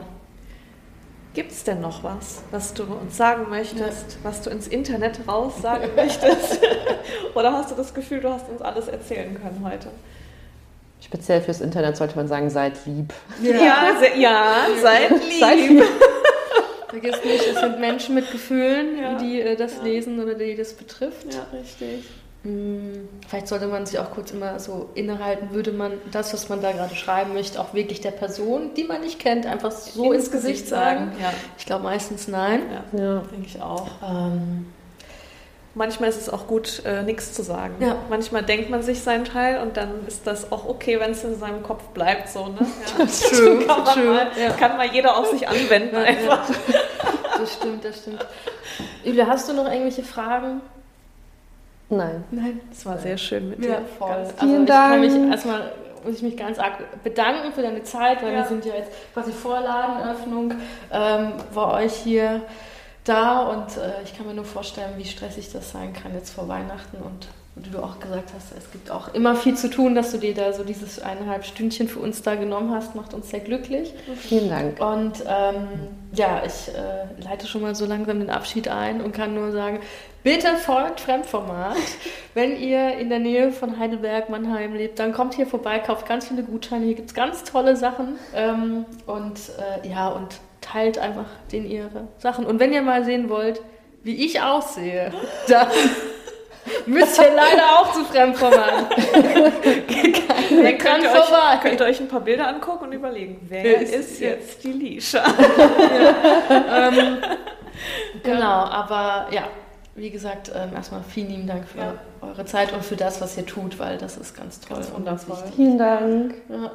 Gibt es denn noch was, was du uns sagen möchtest, was du ins Internet raus sagen <laughs> möchtest? <laughs> Oder hast du das Gefühl, du hast uns alles erzählen können heute? Speziell fürs Internet sollte man sagen, seid lieb. Ja, se ja seid lieb. Seid lieb. <laughs> Vergiss nicht, es sind Menschen mit Gefühlen, Ja. die äh, das Ja. lesen oder die das betrifft. Ja, richtig. Mm, Vielleicht sollte man sich auch kurz immer so innehalten, würde man das, was man da gerade schreiben möchte, auch wirklich der Person, die man nicht kennt, einfach so ins, Gesicht sagen. Ja, Ich glaube meistens nein. ja, Ja. denke ich auch. Ähm, Manchmal ist es auch gut, äh, nichts zu sagen. Ja. Manchmal denkt man sich seinen Teil und dann ist das auch okay, wenn es in seinem Kopf bleibt. So, ne? <laughs> ja. <laughs> true, kann, man true, mal, ja. kann mal jeder auf sich anwenden. einfach. das stimmt, das stimmt. Julia, hast du noch irgendwelche Fragen? Nein. Nein. Das war sehr schön mit dir. Ja, voll. Ganz- Also Vielen ich kann mich Dank. erstmal muss ich mich ganz arg bedanken für deine Zeit, weil Ja. wir sind ja jetzt quasi vor Ladenöffnung ähm, bei euch hier da und äh, ich kann mir nur vorstellen, wie stressig das sein kann jetzt vor Weihnachten und wie du auch gesagt hast, es gibt auch immer viel zu tun, dass du dir da so dieses eineinhalb Stündchen für uns da genommen hast, macht uns sehr glücklich. Vielen Dank. Und ähm, ja, ich äh, leite schon mal so langsam den Abschied ein und kann nur sagen, bitte folgt Fremdformat. Wenn ihr in der Nähe von Heidelberg, Mannheim lebt, dann kommt hier vorbei, kauft ganz viele Gutscheine. Hier gibt es ganz tolle Sachen. Ähm, und äh, ja, und teilt einfach den ihre Sachen. Und wenn ihr mal sehen wollt, wie ich aussehe, <laughs> dann müsst ihr leider auch zu Fremdformat. <laughs> Ihr könnt ihr, euch, könnt euch ein paar Bilder angucken und überlegen, wer Wer ist, ist jetzt die Lisha? <laughs> Genau, aber ja, wie gesagt, ähm, erstmal vielen lieben Dank für ja. eure Zeit und für das, was ihr tut, weil das ist ganz toll ganz und ganz wichtig. Vielen Dank. Ja.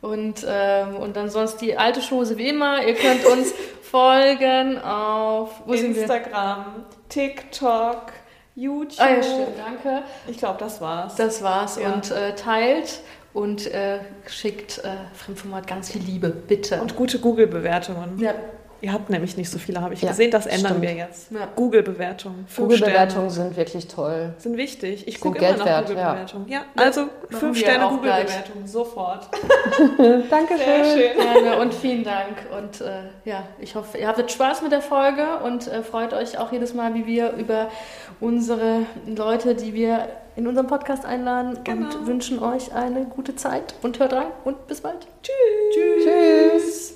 Und, ähm, und dann sonst die alte Schose wie immer. Ihr könnt uns <laughs> folgen auf Instagram, TikTok, YouTube. Ah ja, stimmt, danke. Ich glaube, das war's. Das war's. Ja. Und äh, teilt und äh, schickt äh, Fremdformat ganz viel Liebe, bitte. Und gute Google-Bewertungen. Ja. Ihr habt nämlich nicht so viele, habe ich ja, gesehen. Das ändern stimmt. wir jetzt. Ja. Google-Bewertungen. Google-Bewertungen sind wirklich toll. Sind wichtig. Ich gucke immer nach Google-Bewertungen. Ja. ja. also fünf Sterne Google-Bewertungen. Sofort. Danke <laughs> Sehr schön. Gerne und vielen Dank. Und äh, ja, ich hoffe, ihr hattet Spaß mit der Folge und äh, freut euch auch jedes Mal, wie wir über unsere Leute, die wir in unserem Podcast einladen genau. und wünschen euch eine gute Zeit und hört rein und bis bald. Tschüss. Tschüss. Tschüss.